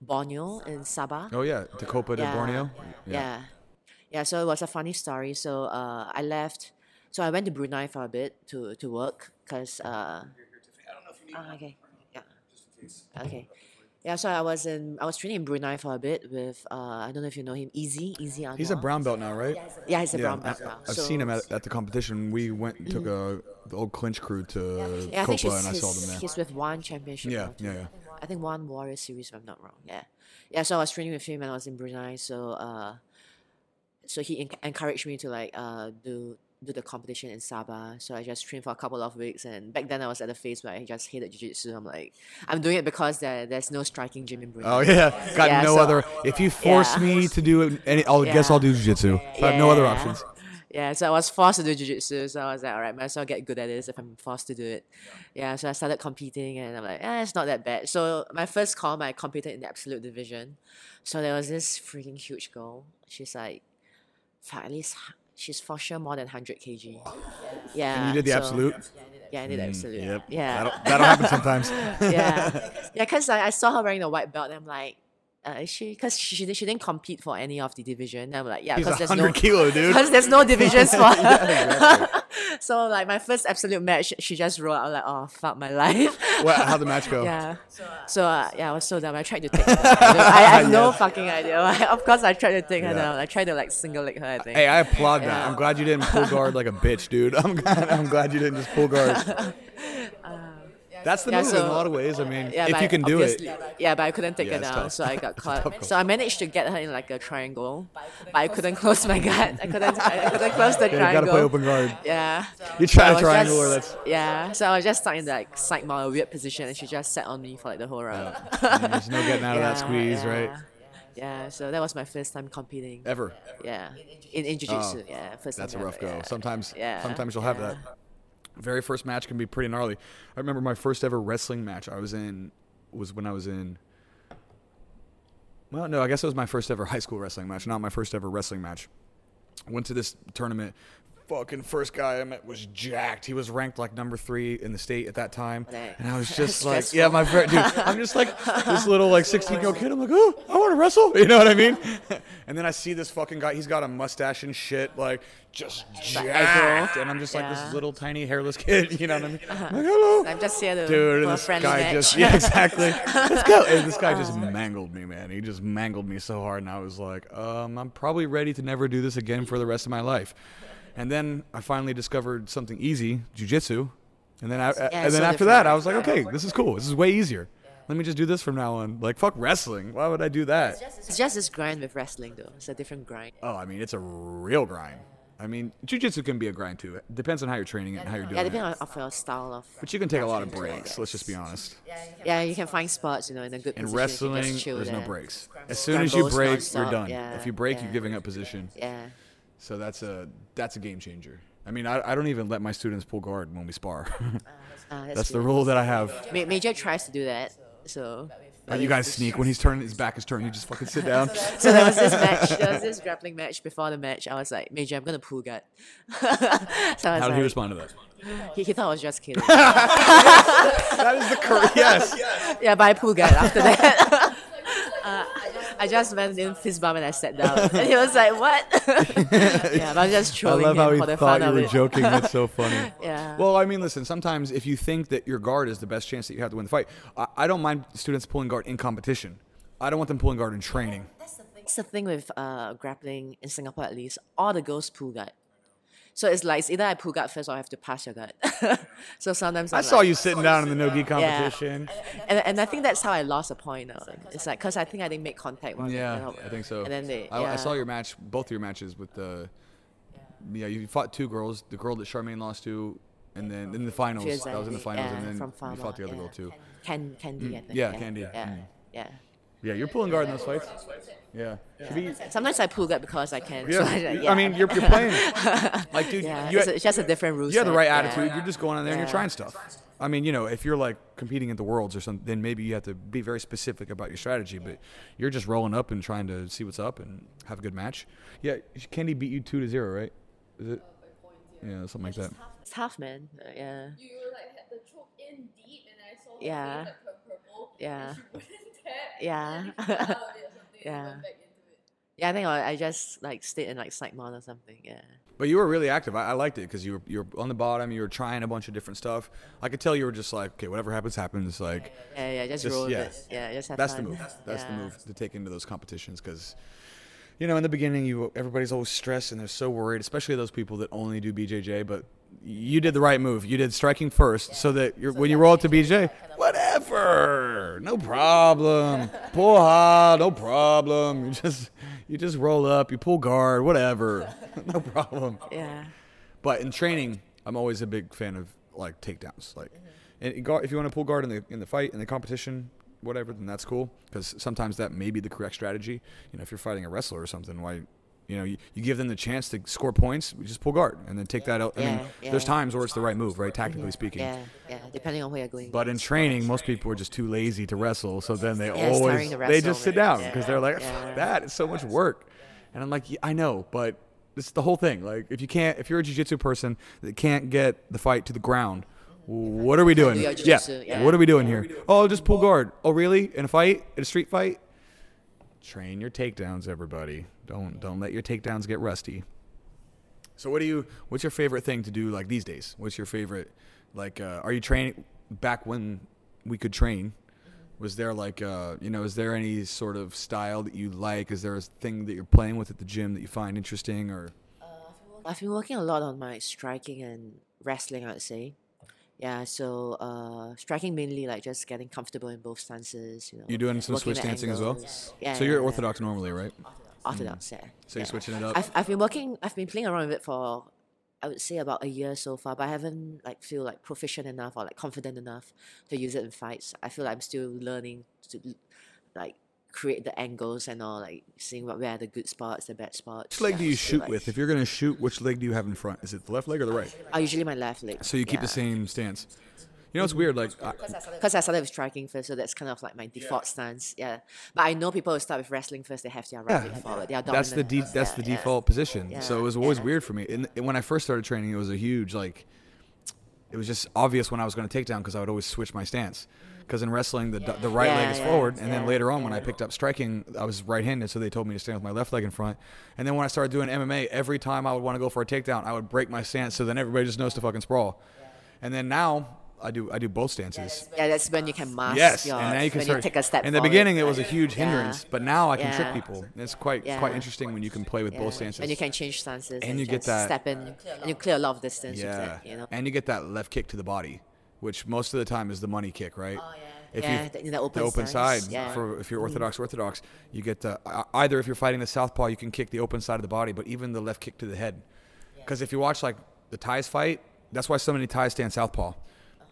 Borneo in Sabah. Oh yeah, the Copa de Borneo. Yeah. yeah. so it was a funny story. So uh, I left. So I went to Brunei for a bit to, to work because. Uh, ah, okay. Yeah. Okay. Yeah, so I was in I was training in Brunei for a bit with uh, I don't know if you know him, Easy, Easy Anwar. He's a brown belt now, right? Yeah, he's a Yeah, brown I, belt now. I've So- seen him at, at the competition. We went and took a the old clinch crew to Yeah, I think Copa, and I saw them there. he's with ONE Championship. Yeah, yeah, yeah. I think one Warrior Series, if I'm not wrong. Yeah, yeah. So I was training with him and I was in Brunei. So, uh, so he en- encouraged me to like uh do do the competition in Sabah. So I just trained for a couple of weeks. And back then I was at a phase where I just hated jiu-jitsu. I'm like, I'm doing it because there there's no striking gym in Brunei. Oh yeah, got Yeah, no so- other. If you force Yeah. me to do it, any, I'll guess I'll do jiu-jitsu. I have no other options. Yeah, so I was forced to do jiu-jitsu. So I was like, all right, might as well get good at this if I'm forced to do it. Yeah, so I started competing and I'm like, eh, it's not that bad. So my first com, I competed in the absolute division. So there was this freaking huge girl. She's like, fuck, at least, she's for sure more than 100 kg. Yeah. And you did the so- absolute. Yeah, I did the absolute. Yep. Yeah. That'll, that'll happen sometimes. yeah, yeah. Because I, I saw her wearing the white belt, and I'm like, uh, is she? Because she, she didn't- she didn't compete for any of the division. And I'm like, yeah, because there's no kilo, dude. because there's no divisions for her. exactly. so like my first absolute match, she just rolled out like, oh fuck my life. Well, how'd the match go? yeah. So uh, yeah, I was so dumb. I tried to take her down. I, don't- I have no fucking idea. of course, I tried to take her down. I tried to like single leg her. I think. Hey, I applaud that. I'm glad you didn't pull guard like a bitch, dude. I'm glad. I'm glad you didn't just pull guard. That's the yeah, move in a lot of ways. I mean, yeah, if you can do it. Yeah, but I couldn't take Yeah, her it's down, so I got It's a tough caught. So I managed to get her in like a triangle, but I couldn't close my guard. I couldn't. I couldn't close the Yeah, you gotta play open guard. Yeah. You try I to was triangle just- or that's. Yeah, so I was just stuck in like side mount, a weird position, and she just sat on me for like the whole round. And There's no getting out of that squeeze, yeah. right? Yeah, so that was my first time competing. Ever. Yeah, in in jiu-jitsu. Oh, yeah, first That's a rough ever, go. yeah. Sometimes, Yeah, sometimes you'll have that. Very first match can be pretty gnarly. I remember my first ever wrestling match I was in was when I was in. Well, no, I guess it was my first ever high school wrestling match, not my first ever wrestling match. Went to this tournament. Fucking first guy I met was jacked. He was ranked like number three in the state at that time, and I was just like, stressful. "Yeah, my friend, dude." I'm just like this little like 16 year old kid. I'm like, "Oh, I want to wrestle." You know what I mean? And then I see this fucking guy. He's got a mustache and shit, like just jacked, and I'm just like Yeah. this little tiny hairless kid. You know what I mean? I'm like, hello. I'm just here Dude, and this friendly guy match. just yeah, exactly. Let's go. And this guy just mangled me, man. He just mangled me so hard, and I was like, um, I'm probably ready to never do this again for the rest of my life. And then I finally discovered something easy, jujitsu, And then I, and then so after that. I was like, okay, this is cool. This is way easier. Let me just do this from now on. Like fuck wrestling. Why would I do that? It's just this grind with wrestling though. It's a different grind. Oh, I mean, it's a real grind. I mean, jujitsu can be a grind too. It depends on how you're training it and how you're doing Yeah, it. depending on your style of. But you can take a lot of breaks. Let's just be honest. Yeah, you can find spots, you know, in a good In position. you wrestling, just chill there's no breaks. As soon as you break, you're done. yeah, If you break, you're giving up position. Yeah. So that's a that's a game changer. I mean, I, I don't even let my students pull guard when we spar. Uh, that's the rule that I have. Ma- Major tries to do that, so. Uh, you guys sneak when he's turning, his back is turned. You just fucking sit down. So there was this match, there was this grappling match before the match. I was like, Major, I'm gonna pull guard. so How did like, he respond to that? He, he thought I was just kidding. That is the correct. Yes. yeah, by pull guard after that. Uh, I just went in fist bump and I sat down. And he was like, what? yeah, but I was just trolling I trolling love how him he for the thought fun you of were it. joking. That's so funny. Yeah. Well, I mean, listen. Sometimes if you think that your guard is the best chance that you have to win the fight, I, I don't mind students pulling guard in competition. I don't want them pulling guard in training. That's the thing with uh, grappling in Singapore, at least. All the girls pull guard. So it's like it's either I pull guard first or I have to pass your guard. so sometimes I I'm saw like- you sitting down in the no gi competition. and, and I think that's how I lost a point. Now. It's like because I think I didn't make contact. One, Yeah, I think so. And then they, I, yeah. I saw your match, both your matches with the. Yeah, you fought two girls. The girl that Charmaine lost to, and then in the finals. Fierce That was in the finals, yeah, and then you fought the other yeah. girl too. Can Candy, I think. yeah, Candy, Yeah, mm. yeah. Yeah, you're pulling guard in those fights. Yeah. Should be- Sometimes I pull guard because I can. yeah. So I, yeah. I mean, you're, you're playing. Like, dude, yeah, you, it's, it's just a different rule. you have the set, right yeah. attitude. You're just going on there and you're trying stuff. I mean, you know, if you're like competing at the worlds or something, then maybe you have to be very specific about your strategy. But you're just rolling up and trying to see what's up and have a good match. Yeah, Candy beat you two to zero, right? Is it? Yeah, something like that. It's tough, man. Uh, yeah. You were like had the choke in deep, and I saw her Yeah. face like turn purple. Yeah. And she wouldn't tap. Yeah. And then you got out of it or something. Yeah. And went back into it. Yeah, I think I, I just like stayed in like side mode or something. Yeah. But you were really active. I, I liked it because you were you were on the bottom. You were trying a bunch of different stuff. I could tell you were just like, okay, whatever happens, happens. Like Yeah, yeah. Just, Just- roll with yeah. it. Yeah, just have that's the move. That's the Yeah. move to take into those competitions because. You know, in the beginning, you everybody's always stressed and they're so worried, especially those people that only do BJJ. But you did the right move. You did striking first, so that you're, when you roll up to BJ, whatever, no problem. Pull hard, no problem. You just you just roll up, you pull guard, whatever, no problem. Yeah. But in training, I'm always a big fan of like takedowns. Like, and if you want to pull guard in the in the fight in the competition, whatever, then that's cool. Because sometimes that may be the correct strategy. You know, if you're fighting a wrestler or something, why, you know, you, you give them the chance to score points, you just pull guard and then take that out. I mean, Yeah, there's times where it's the right move, right? Tactically speaking. Yeah, yeah. Depending on where you're going. But in training, most people are just too lazy to wrestle, so then they it's always they just sit down Yeah. because they're like, Yeah. "Fuck that it's so much work, and I'm like, yeah, I know, but this is the whole thing. Like, if you can't, if you're a jiu-jitsu person that can't get the fight to the ground, what are we doing? Yeah, yeah. what are we doing here? Oh, just pull guard. Oh, really? In a fight, in a street fight? Train your takedowns, everybody. Don't don't let your takedowns get rusty. So what do you? What's your favorite thing to do like these days? What's your favorite? Like, uh, are you training back when we could train? Was there like, uh, you know, is there any sort of style that you like? Is there a thing that you're playing with at the gym that you find interesting, or I've been working a lot on my striking and wrestling, I would say. Yeah, so uh, striking mainly like just getting comfortable in both stances. You know, you doing some switch dancing as well? angles. Yeah, so yeah, you're yeah. orthodox normally, right? Orthodox, Mm. yeah. So you're yeah. switching it up. I've I've been working. I've been playing around with it for I would say about a year so far, but I haven't like feel like proficient enough or like confident enough to use it in fights. I feel like I'm still learning to like create the angles and all, like seeing what where are the good spots, the bad spots. Which leg do you So, shoot like, with? If you're gonna shoot, which leg do you have in front? Is it the left leg or the right? I usually my left leg. So you keep the same stance. You know, it's weird. Like, I, Because I started with striking first, so that's kind of like my default stance. Yeah, but I know people who start with wrestling first. They have their right leg forward. They are that's the dominant. de- that's Yeah, the yeah. default position. so it was always yeah. weird for me. And, and when I first started training, it was a huge like. It was just obvious when I was going to take down because I would always switch my stance. Because in wrestling, the the right leg is yeah, forward, and then later on when I picked up striking, I was right-handed, so they told me to stand with my left leg in front. And then when I started doing MMA, every time I would want to go for a takedown, I would break my stance, so then everybody just knows to fucking sprawl. And then now I do I do both stances. Yeah, that's when you can mask. Yes, your, and now you can start. you take a step. in the forward, beginning, it was a huge Yeah. hindrance, but now I can trick Yeah. people. It's quite Yeah. quite interesting when you can play with both stances. And you can change stances. And you get that- step in, and you clear a lot of distance. yeah, that, you know. and you get that left kick to the body. which most of the time is the money kick, right? Oh, yeah. If Yeah, you, the- in the open open side yeah. for if you're mm-hmm. orthodox orthodox, you get the either if you're fighting the southpaw, you can kick the open side of the body, but even the left kick to the head. Because if you watch like the Thais fight, that's why so many Thais stand southpaw,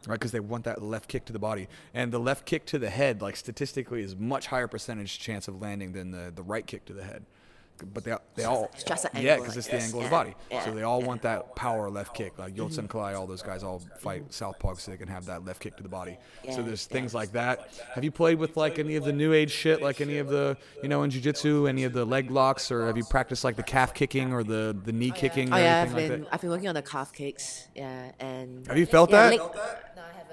right? Because they want that left kick to the body, and the left kick to the head, like statistically, is much higher percentage chance of landing than the, the right kick to the head. But they they all It's just an yeah, because it's the guess. angle of the body. yeah, So they all yeah. want that power left kick. Like Yotsun mm-hmm. Kalai, all those guys all fight southpaw so they can have that left kick to the body. so there's yeah. things like that. Have you played with like any of the new age shit, like any of the you know in jiu-jitsu, any of the leg locks, or have you practiced like the calf kicking or the the knee oh, kicking Oh yeah, anything I've like been that? I've been working on the calf kicks. Yeah, and Have you felt yeah, that? leg-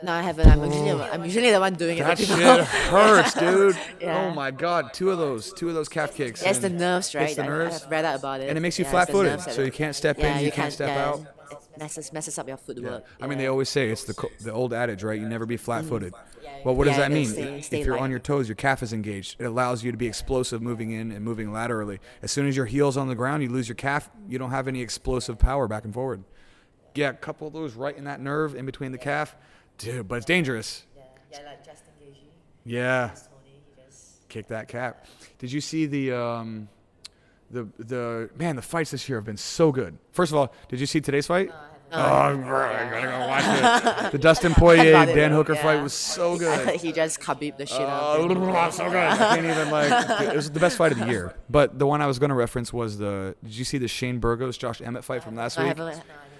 no, I haven't. I'm usually oh. I'm usually the one doing That it. shit Like, people- hurts, dude. Yeah. Oh my god, two of those, two of those calf kicks. It's the and nerves, right? It's the I- nerves. I've read out about it. And it makes you Yeah, it's the flat-footed, nerves that- so you can't step in, you can't step out. It messes messes up your footwork. I mean, they yeah. always say it's the co- the old adage, right? You never be flat-footed. Mm. Well, what does Yeah, that they mean? stay- if you're on your toes, your calf is engaged. It allows you to be explosive moving in and moving laterally. As soon as your heel's on the ground, you lose your calf. You don't have any explosive power back and forward. Yeah, a couple of those right in that nerve in between the calf, dude. But it's dangerous. Yeah, yeah, like Justin Gaethje, Yeah, Tony, just kick that cap. Did you see the um, the the man? The fights this year have been so good. First of all, did you see today's fight? Oh, bro, I gotta go watch it. The Dustin Poirier Dan Hooker fight was so good. he just Khabib the shit out Oh, of so good. I can't even like. It was the best fight of the year. But the one I was going to reference was the. Did you see the Shane Burgos Josh Emmett fight from last No, I week?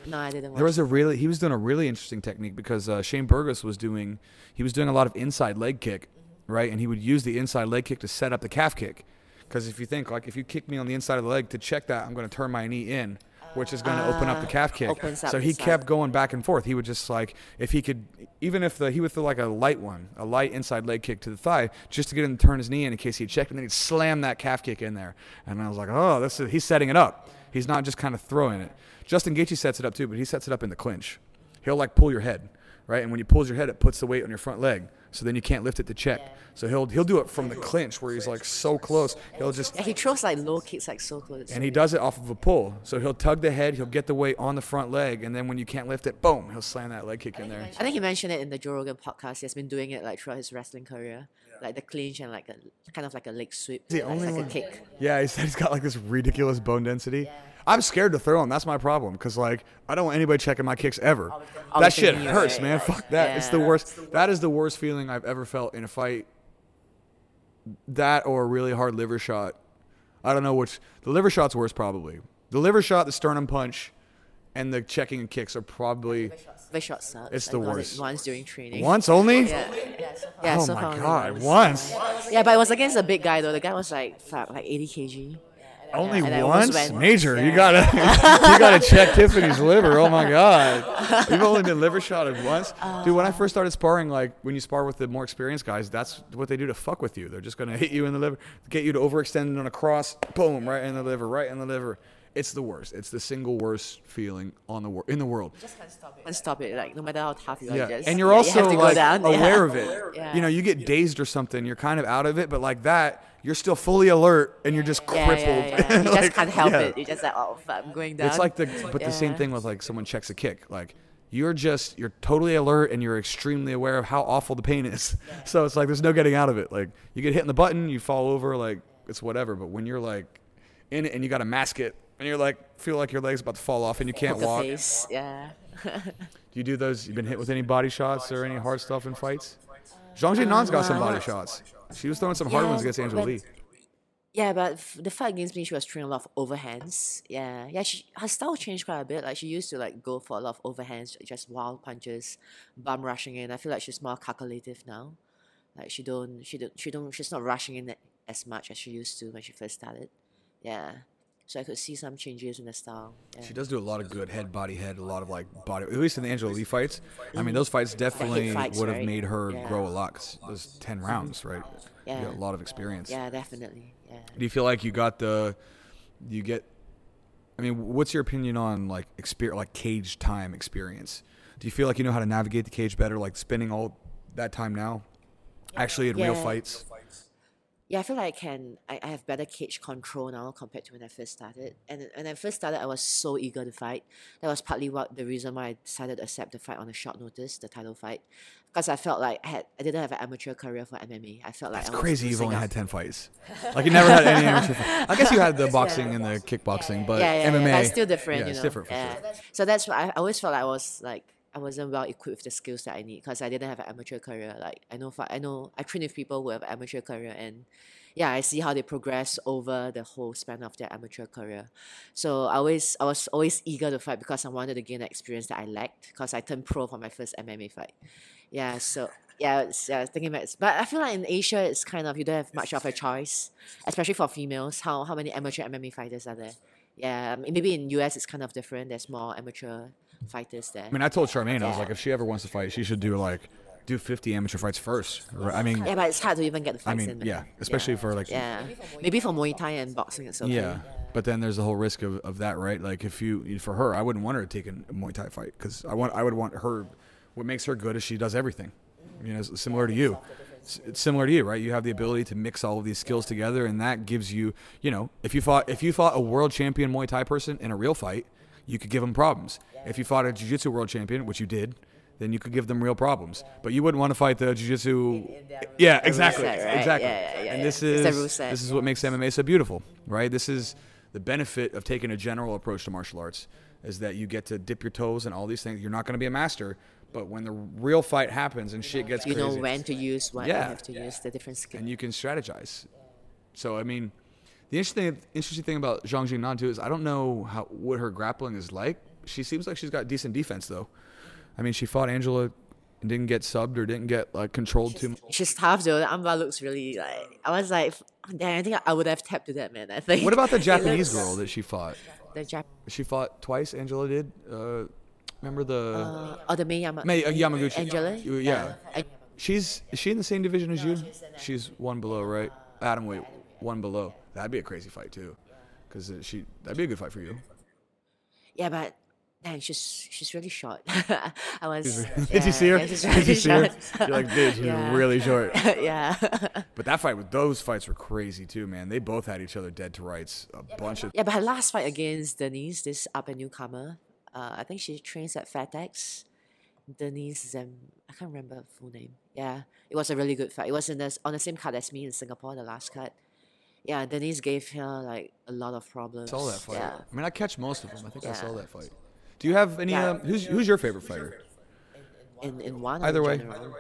No, I didn't. Watch There was a really he was doing a really interesting technique because uh, Shane Burgos was doing he was doing a lot of inside leg kick, right? And he would use the inside leg kick to set up the calf kick. Because if you think like if you kick me on the inside of the leg to check that, I'm going to turn my knee in, which is going to open up the Ah, calf kick. So he kept going back and forth. He would just like if he could even if the he would throw like a light one, a light inside leg kick to the thigh just to get him to turn his knee in in case he checked, and then he'd slam that calf kick in there. And I was like, oh, this is he's setting it up. He's not just kind of throwing it. Justin Gaethje sets it up too, but he sets it up in the clinch. He'll like pull your head, right? And when he pulls your head, it puts the weight on your front leg, so then you can't lift it to check. So he'll he'll do it from the clinch where he's like so close. He'll just Yeah, he throws like low kicks like so close. and he does it off of a pull. So he'll tug the head, he'll get the weight on the front leg, and then when you can't lift it, boom, he'll slam that leg kick in there. I think he mentioned it in the Joe Rogan podcast. He has been doing it like throughout his wrestling career, like the clinch and like a kind of like a leg sweep, The like, only like one- a kick. Yeah, he said he's got like this ridiculous bone density. I'm scared to throw him. That's my problem. Because like I don't want anybody checking my kicks ever. That Always shit thinking you, hurts, right? man. Fuck that. It's the Yeah. worst. That is the worst feeling I've ever felt in a fight. That or a really hard liver shot. I don't know which. The liver shot's worse probably. The liver shot, the sternum punch, and the checking and kicks are probably Very short sucks. It's the worst. Once during training. once only. Yeah. Yeah. oh so my far only god, once. once. Yeah, but it was against a big guy though. The guy was like fuck, like 80 kg. Only and I almost once, went- Major. You gotta, you gotta check Tiffany's liver. Oh my God, you've only been liver shotted once, dude. When I first started sparring, like when you spar with the more experienced guys, that's what they do to fuck with you. They're just gonna hit you in the liver, get you to overextend on a cross, boom, right in the liver, right in the liver. It's the worst. It's the single worst feeling on the wor- in the world. You just can't stop it. And stop it. Like no matter how tough you are, Yeah, just, and you're yeah, also you have to go like down. yeah. aware of it. Yeah. You know, you get dazed or something, you're kind of out of it, but like that, you're still fully alert and you're just crippled. yeah, yeah. You Like, just can't help yeah. it. You just like, oh, fuck, I'm going down. It's like the but the same thing with like someone checks a kick. Like you're just you're totally alert and you're extremely aware of how awful the pain is. So it's like there's no getting out of it. Like you get hit in the button, you fall over, like it's whatever. But when you're like in it and you got to mask it and you're like feel like your legs about to fall off and you can't the walk. Do face. Yeah. Do you do those? You've been hit with any body shots or any hard stuff in fights? Um, Zhang Jingnan's got some body shots. She was throwing some hard Yeah, ones against Angela but- Lee. Yeah, but the fight against me, she was throwing a lot of overhands. Yeah, yeah. She her style changed quite a bit. Like she used to like go for a lot of overhands, just wild punches, bum rushing in. I feel like she's more calculative now. Like she don't, she don't, she don't, she's not rushing in as much as she used to when she first started. Yeah, so I could see some changes in the style. Yeah. She does do a lot of good head, body, head, a lot of like body. At least in the Angela Lee fights, I mean, mm-hmm. those fights definitely fights, would have right? made her Yeah. grow a lot. 'cause those ten mm-hmm. rounds, right? You Yeah. got a lot of experience. Yeah, definitely. Yeah. Do you feel like you got the, you get? I mean, what's your opinion on like experience, like cage time experience? Do you feel like you know how to navigate the cage better, like spending all that time now, actually in real fights? Yeah, I feel like I can. I, I have better cage control now compared to when I first started. And when I first started, I was so eager to fight. That was partly what the reason why I decided to accept the fight on a short notice, the title fight, because I felt like I had I didn't have an amateur career for MMA. I felt like It's crazy. You've only out. had ten fights. Like you never had any amateur. Fight. I guess you had the boxing and the kickboxing, but yeah, yeah, MMA. yeah, but it's still different. Yeah, you it's know? different for yeah. sure. So that's why I always felt like I was like I wasn't well equipped with the skills that I need because I didn't have an amateur career. Like I know, I know, I train with people who have an amateur career, and yeah, I see how they progress over the whole span of their amateur career. So I always, I was always eager to fight because I wanted to gain the experience that I lacked because I turned pro for my first MMA fight. Yeah, so yeah, it's, yeah, thinking back, but I feel like in Asia it's kind of you don't have much of a choice, especially for females. How how many amateur MMA fighters are there? Yeah, maybe in US it's kind of different. There's more amateur fighters there. I mean, I told Charmaine, I was like, if she ever wants to fight, she should do like do 50 amateur fights first. Or- I mean, yeah, but it's hard to even get the I mean, in. yeah, especially for like yeah, maybe for Muay Thai and boxing it's okay. Yeah, but then there's the whole risk of, of that, right? Like if you for her, I wouldn't want her to take a Muay Thai fight because I want I would want her. What makes her good is she does everything. You know, it's similar to you. It's, it's similar to you, right? You have the ability to mix all of these skills together, and that gives you, you know, if you fought if you fought a world champion Muay Thai person in a real fight, you could give them problems. If you fought a Jiu Jitsu world champion, which you did. Then you could give them real problems, but you wouldn't want to fight the jiu-jitsu. Yeah, exactly, set, right? exactly. Yeah, yeah, yeah, and this is set. this is what makes MMA so beautiful, right? This is the benefit of taking a general approach to martial arts is that you get to dip your toes in all these things. You're not going to be a master, but when the real fight happens and shit gets You crazy, know when to use what you Yeah. have to use the different skills. and you can strategize. So I mean, the interesting interesting thing about Zhang Jingnan too is I don't know how what her grappling is like. She seems like she's got decent defense though. I mean, she fought Angela and didn't get subbed or didn't get like controlled too much. She's tough though. The armbar looks really like. I was like, damn, I think I would have tapped to that man. I think. What about the Japanese looks- girl that she fought? The Jap. She fought twice. Angela did. Uh, remember the Uh, or the Mei Yama- Mei uh, Yamaguchi? Angela. You- Yeah. And- She's is she in the same division as you? She's one below, right? atomweight, one below. That'd be a crazy fight too, because she that'd be a good fight for you. yeah, but. Man, she's she's really short. I was. Did yeah, you see her? yeah, she's Did you really see her? You're like, dude, she's Yeah. really short. yeah. But that fight with those fights were crazy too, man. They both had each other dead to rights. A bunch of Yeah, but her last fight against Denise, this up and newcomer, uh, I think she trains at Fairtex. Denise Zem, I can't remember her full name. Yeah, it was a really good fight. It was in the, on the same card as me in Singapore, the last card. Yeah, Denise gave her like a lot of problems. saw that fight. Yeah. I mean, I catch most of them. I think I saw that fight. Do you have any? Yeah. Um, who's who's your favorite fighter? In in Either way. general?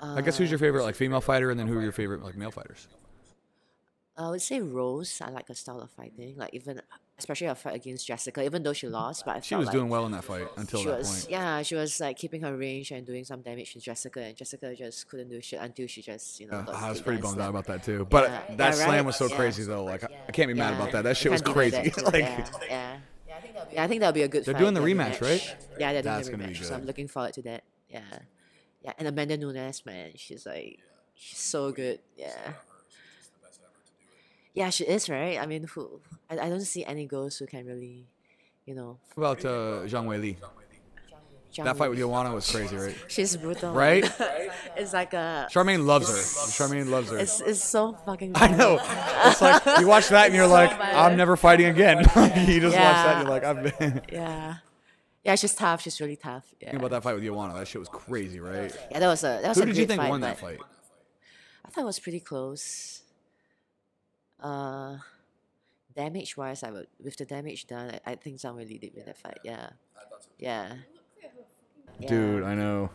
I guess who's your favorite like female fighter, and then who are your favorite like male fighters? I would say Rose. I like her style of fighting. Like even especially her fight against Jessica, even though she lost, but I She was like doing well in that fight until she that was point. yeah she was like keeping her range and doing some damage to Jessica and Jessica just couldn't do shit until she just you know Yeah, I was pretty bummed out about that too. But Yeah, that yeah, slam right? was so Yeah. crazy though. Like I, I can't be mad Yeah, about that. That shit was can't deny crazy. that too. like yeah, yeah. Yeah, I think that'll be a good They're fight, doing the the rematch, right? Yeah, they're doing That's the gonna be rematch. So I'm looking forward to that. Yeah. Yeah, and Amanda Nunes, man, she's like she's so good. Yeah. Yeah, she is, right? I mean, who I, I don't see any girls who can really, you know, What about uh, Zhang Wei Li? That fight with with- Joanna was crazy, right? She's brutal. Right? it's like a Charmaine loves her. Charmaine loves her. it's, it's so fucking I know. It's like you watch that and you're like, I'm never fighting again. you just watch that and you're like, I've been Yeah. Yeah, she's tough. She's really tough. Yeah. about that fight with Joanna. That shit was crazy, right? Yeah, that was a that was. Who a did you think fight, won that fight? I thought it was pretty close. Uh, damage wise, I would with the damage done, I, I think Zhang really did win that fight. Yeah. Yeah. Yeah. Dude, I know.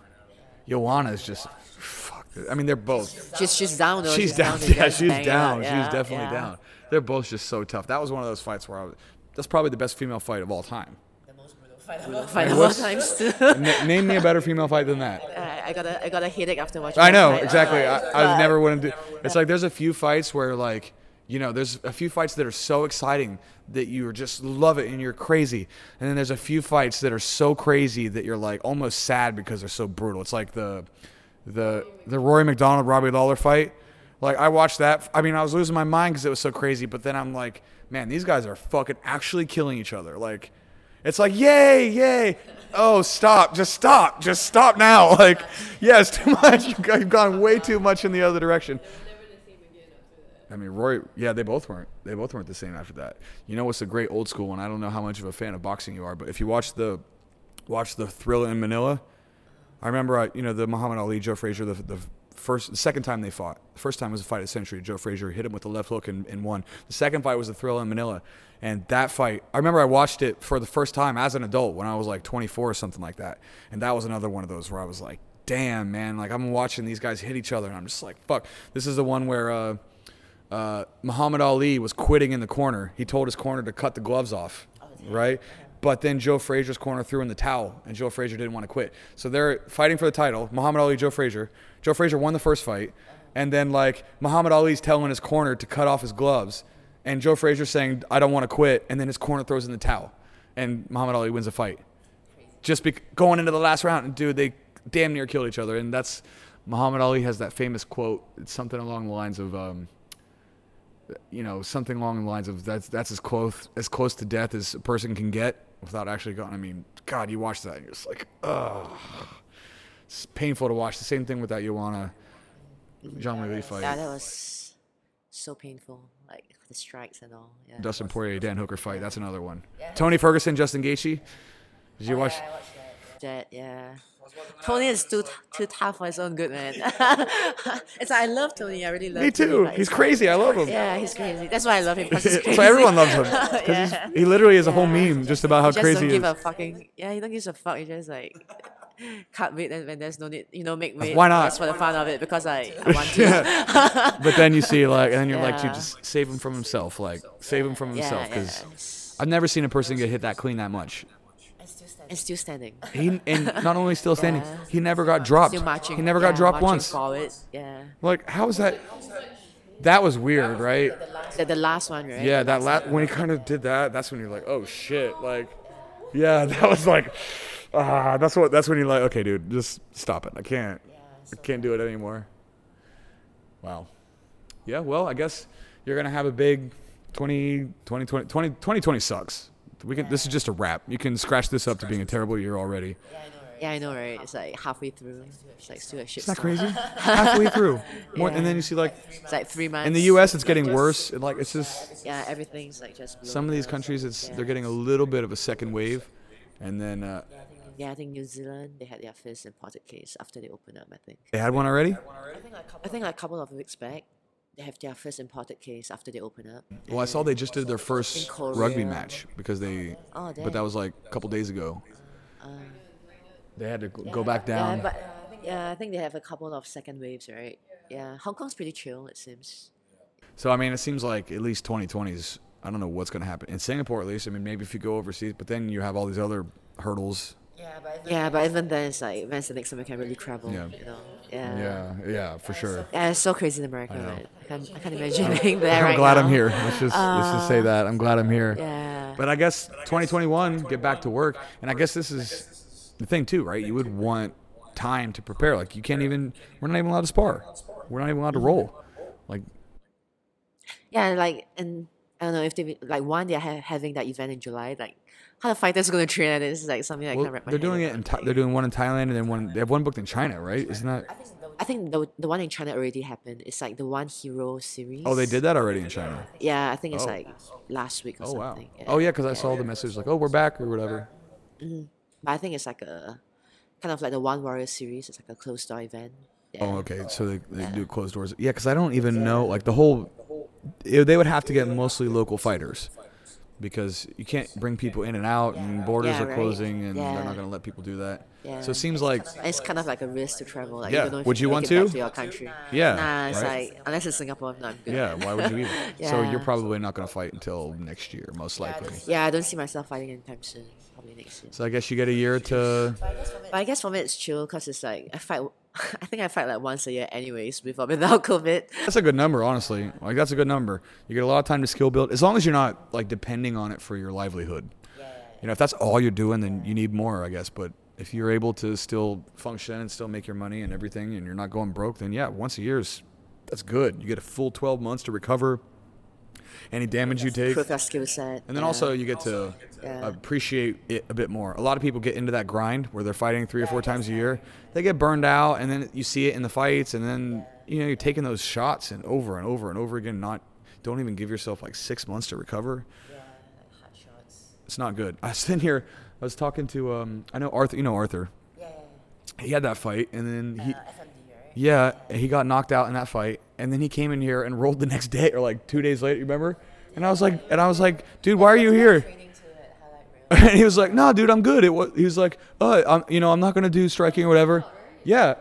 Joanna's just fuck. I mean, they're both. She's she's down though. She's down. to Yeah, she's bang it out. down. Yeah, She's definitely yeah. down. They're both just so tough. That was one of those fights where I was. That's probably the best female fight of all time. The most brutal fight of all what's- times too. N- name me a better female fight than that. I, I got a I got a headache after watching. I know exactly. I, I never want to do. It's like there's a few fights where like you know there's a few fights that are so exciting that you just love it and you're crazy, and then there's a few fights that are so crazy that you're like almost sad because they're so brutal. It's like the the the Rory MacDonald Robbie Lawler fight. Like I watched that. I mean, I was losing my mind because it was so crazy. But then I'm like, man, these guys are fucking actually killing each other. Like. It's like, yay, yay. Oh, stop. Just stop. Just stop now. Like, yeah, too much. You've gone way too much in the other direction. I mean, Roy. Yeah, they both weren't. They both weren't the same after that. You know what's a great old school one? I don't know how much of a fan of boxing you are, but if you watch the watch the Thrilla in Manila, I remember, I, you know, the Muhammad Ali, Joe Frazier, the, the first, the second time they fought. The first time was a fight of the century. Joe Frazier hit him with the left hook and, and won. The second fight was the Thrilla in Manila, and that fight, I remember I watched it for the first time as an adult when I was like 24 or something like that, and that was another one of those where I was like, damn, man, like I'm watching these guys hit each other, and I'm just like, fuck. This is the one where. Uh, uh, Muhammad Ali was quitting in the corner. He told his corner to cut the gloves off, right? But then Joe Frazier's corner threw in the towel, and Joe Frazier didn't want to quit. So they're fighting for the title. Muhammad Ali, Joe Frazier. Joe Frazier won the first fight, and then like Muhammad Ali's telling his corner to cut off his gloves, and Joe Frazier's saying, "I don't want to quit," and then his corner throws in the towel, and Muhammad Ali wins the fight. Just be- going into the last round, and dude, they damn near killed each other, and that's Muhammad Ali has that famous quote. It's something along the lines of. Um, you know, something along the lines of that's that's as close as close to death as a person can get without actually going. I mean, God, you watch that, and you're just like, ugh, it's painful to watch. The same thing with that Joanna Jean Lee fight. Yeah, that was so painful. Like the strikes and all. Yeah. Dustin Poirier, Dan Hooker fight. That's another one. Tony Ferguson, Justin Gaethje. Did you watch? That yeah. Tony is too too tough for his own good, man. it's like I love Tony. I really love. Him. Me too. like, He's crazy. I love him. Yeah, he's crazy. That's why I love him. So everyone loves him. Yeah. he literally is a whole Yeah. meme just about how just crazy don't he give is. a fucking yeah. He don't give a fuck. He just like cut weight and when there's no need, you know, make weight. Why not? Just for the fun of it because I, I want to. But then you see like, and then you're like, Yeah. just save him from himself. Like, save him from himself yeah, because yeah. I've never seen a person get hit that clean that much. And still standing. He and not only still standing, Yeah. he never got dropped. Still marching. He never yeah, got dropped marching once. Forward. Yeah. Like, how is that? That was weird, right? The, the last one, right? Yeah, that la- when he kind of did that, that's when you're like, oh shit, like, yeah, that was like, ah, that's what that's when you're like, okay, dude, just stop it. I can't, I can't do it anymore. Wow. Yeah, well, I guess you're gonna have a big 20, 20, 20, 20 2020 sucks. We can. This is just a wrap. You can scratch this up to being a terrible year already. Yeah, I know, right? It's like halfway through. It's like still a shit. Isn't that storm. crazy? Halfway through, More, Yeah. and then you see like It's like three months. in the U.S. it's getting worse. It, like it's just Yeah, everything's like just. some of these blowing countries it's Yeah. they're getting a little bit of a second wave, and then uh, Yeah, I think New Zealand they had their first imported case after they opened up. I think. they had one already. I think like a couple of weeks back, they have their first imported case after they open up. Well, I saw they just did their first rugby match because they, Oh, but that was like a couple days ago. They had to g- go back down. Yeah, but yeah, I think they have a couple of second waves, right? Yeah, Hong Kong's pretty chill, it seems. So I mean, it seems like at least 2020 is. I don't know what's going to happen in Singapore. At least, I mean, maybe if you go overseas, but then you have all these other hurdles. Yeah, but even then, it's like when's the next time we can really travel? Yeah. You know? Yeah. Yeah, yeah, for sure. Yeah, it's so crazy in America, know. man. I can't, I can't imagine being there I'm right glad now. I'm here. Let's just let's just say that I'm glad I'm here. Yeah. But I guess 2021, get back to work, and I guess this is the thing too, right? You would want time to prepare. Like you can't even. We're not even allowed to spar. We're not even allowed to roll. Like Yeah, like and I don't know if they like one they're ha- having that event in July. Like how the fighters going to train at this is like something I well, can't wrap my they're head doing it in. Tha- they're doing one in Thailand and then one. They have one booked in China, right? Isn't that? I think the the one in China already happened. It's like the One Hero series. Oh, they did that already in China. Yeah, I think it's Oh. like last week or Oh wow. something. Oh yeah, because I saw the message like, oh, we're back or whatever. Mm-hmm. But I think it's like a kind of like the One Warrior series. It's like a closed door event. Oh, yeah. Oh, okay. So they, they do closed doors. Yeah, because I don't even know like the whole. it- they would have to get mostly local fighters, because you can't bring people in and out, and borders Yeah, are right. closing, and they're not going to let people do that. Yeah. So it seems like It's kind of like a risk to travel. Like, Yeah. You don't know if Would you can want to? to your country? Yeah, Nah, it's right? like unless it's Singapore, I'm not good. yeah, why would you even? So you're probably not going to fight until next year, most likely. Yeah, I don't see myself fighting anytime soon. Probably next year. So I guess you get a year to. But I guess for me it's chill because it's like I fight. I think I fight like once a year, anyways, with or without COVID. That's a good number, honestly. Like that's a good number. You get a lot of time to skill build, as long as you're not like depending on it for your livelihood. You know, if that's all you're doing, then you need more, I guess. But if you're able to still function and still make your money and everything, and you're not going broke, then yeah, once a year is that's good. You get a full 12 months to recover any damage you take. Set. And then yeah. also you get to Yeah. appreciate it a bit more. A lot of people get into that grind where they're fighting three or four times a year. They get burned out, and then you see it in the fights, and then you know you're taking those shots and over and over and over again. Not don't even give yourself like six months to recover. Yeah, like hard shots. It's not good. I was sitting here. I was talking to um. I know Arthur. You know Arthur. Yeah, yeah, He had that fight, and then he. Uh? Yeah, he got knocked out in that fight, and then he came in here and rolled the next day or like two days later. You remember? And I was like, and I was like, dude, why are you here? Training to that highlight reel. And he was like, no, dude, I'm good. It was. He was like, oh, I'm, you know, I'm not gonna do striking or whatever. Oh, yeah.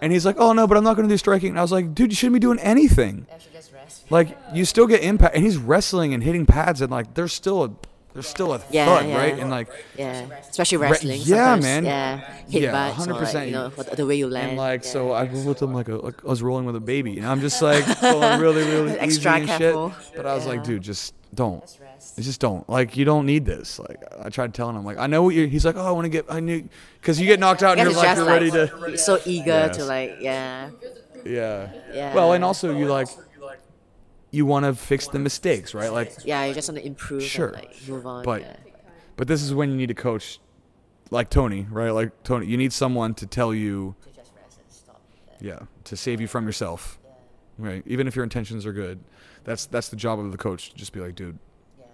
And he's like, oh no, but I'm not gonna do striking. And I was like, dude, you shouldn't be doing anything. I should just rest. Like, you still get impact, and he's wrestling and hitting pads, and like, there's still a, there's still a Yeah, thud, yeah. right? And like, Yeah, especially wrestling. yeah, man. Yeah, hit Yeah, 100%. like, you know the way you land. and like, yeah. so I was with him like, a, like I was rolling with a baby, and I'm just like going really, really easy and careful. shit. But I was like, dude, just don't. Just. Just don't. Like, you don't need this. Like, I tried telling him, like, I know what you're. He's like, oh, I want to get. I knew, because you get knocked out, I and you're like, you're like ready to. you're so eager Yes. to like yeah Yeah. yeah. Well, and also you like, you want to fix the mistakes, right? Like, yeah, you just want to improve. Sure. And, like move on. But- yeah. but this is when you need a coach, like Tony, right? Like Tony, you need someone to tell you, to just rest and stop. Yeah. yeah, to save you from yourself, right? Even if your intentions are good, that's that's the job of the coach. to Just be like, dude, yeah.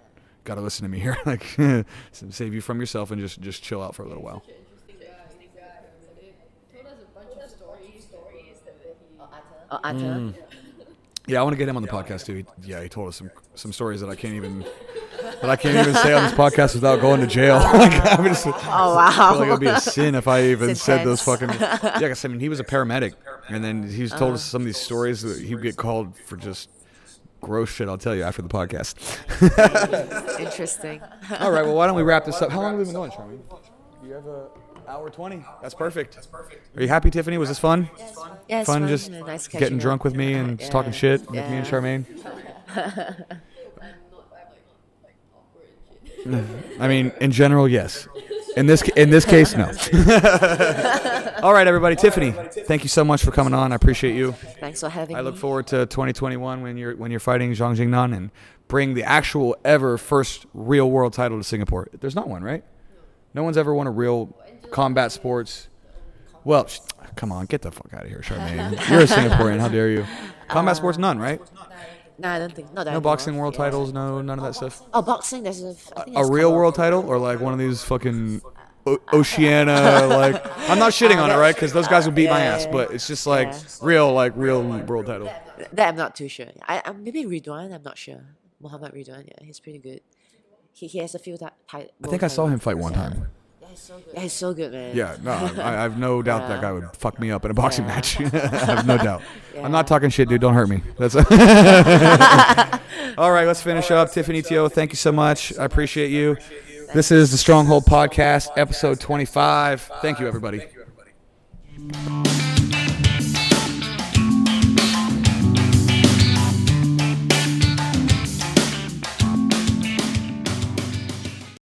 gotta listen to me here. like, save you from yourself and just just chill out for a little while. Such an interesting guy. Interesting guy. But it told us a bunch of stories. Stories that he. Oh, Arthur. Mm. Yeah, I want to get him on the podcast too. He, yeah, he told us some some stories that I can't even that I can't even say on this podcast without going to jail. like, I would just, Oh I feel like it'd be a sin if I even said those intense. fucking. Yeah, 'cause, I mean, he was a paramedic, and then he's told Uh. us some of these stories that he'd get called for just gross shit. I'll tell you after the podcast. Interesting. All right, well, why don't we wrap this up? How long have we been going, Charmaine? You have a hour twenty. That's perfect. That's perfect. Are you happy, Tiffany? Was this fun? Yeah, it's Fun, just yeah, nice getting drunk with me and just talking Yeah, shit with me and. Charmaine. I'm not. I'm like, like awkward and shit. I mean, in general, yes. In this in this case, no. All right, everybody. Tiffany, thank you so much for coming on. I appreciate you. Thanks for having me. I look forward to 2021 when you're when you're fighting Zhang Jingnan and bring the actual ever first real world title to Singapore. There's not one, right? No one's ever won a real combat sports. Well, sh- come on, get the fuck out of here, Charmaine. You're a Singaporean. How dare you? Combat sports, none, right? No, I don't think. Not that No boxing world yeah. titles, no none of that stuff. Oh, boxing. There's a. I think A real world title or like one of these fucking o- Oceania like I'm not shitting on it, right? Because those guys would beat my Yeah, ass, yeah, but it's just like yeah. real, like real world title. That I'm not too sure. I, I maybe Ridwan. I'm not sure. Muhammad Ridwan. Yeah, he's pretty good. He, he has a few. Ti- ti- I think I saw him fight one time. Yeah, he's so good. Yeah, he's so good, man. Yeah, no, I, I have no doubt that guy would fuck me up in a boxing Yeah. match. I have no doubt. I'm not talking shit, dude. Don't hurt me. That's all right. Let's finish up. Tiffany Teo, thank you so much. I appreciate you. This is the Stronghold Podcast, episode 25. Thank you, everybody.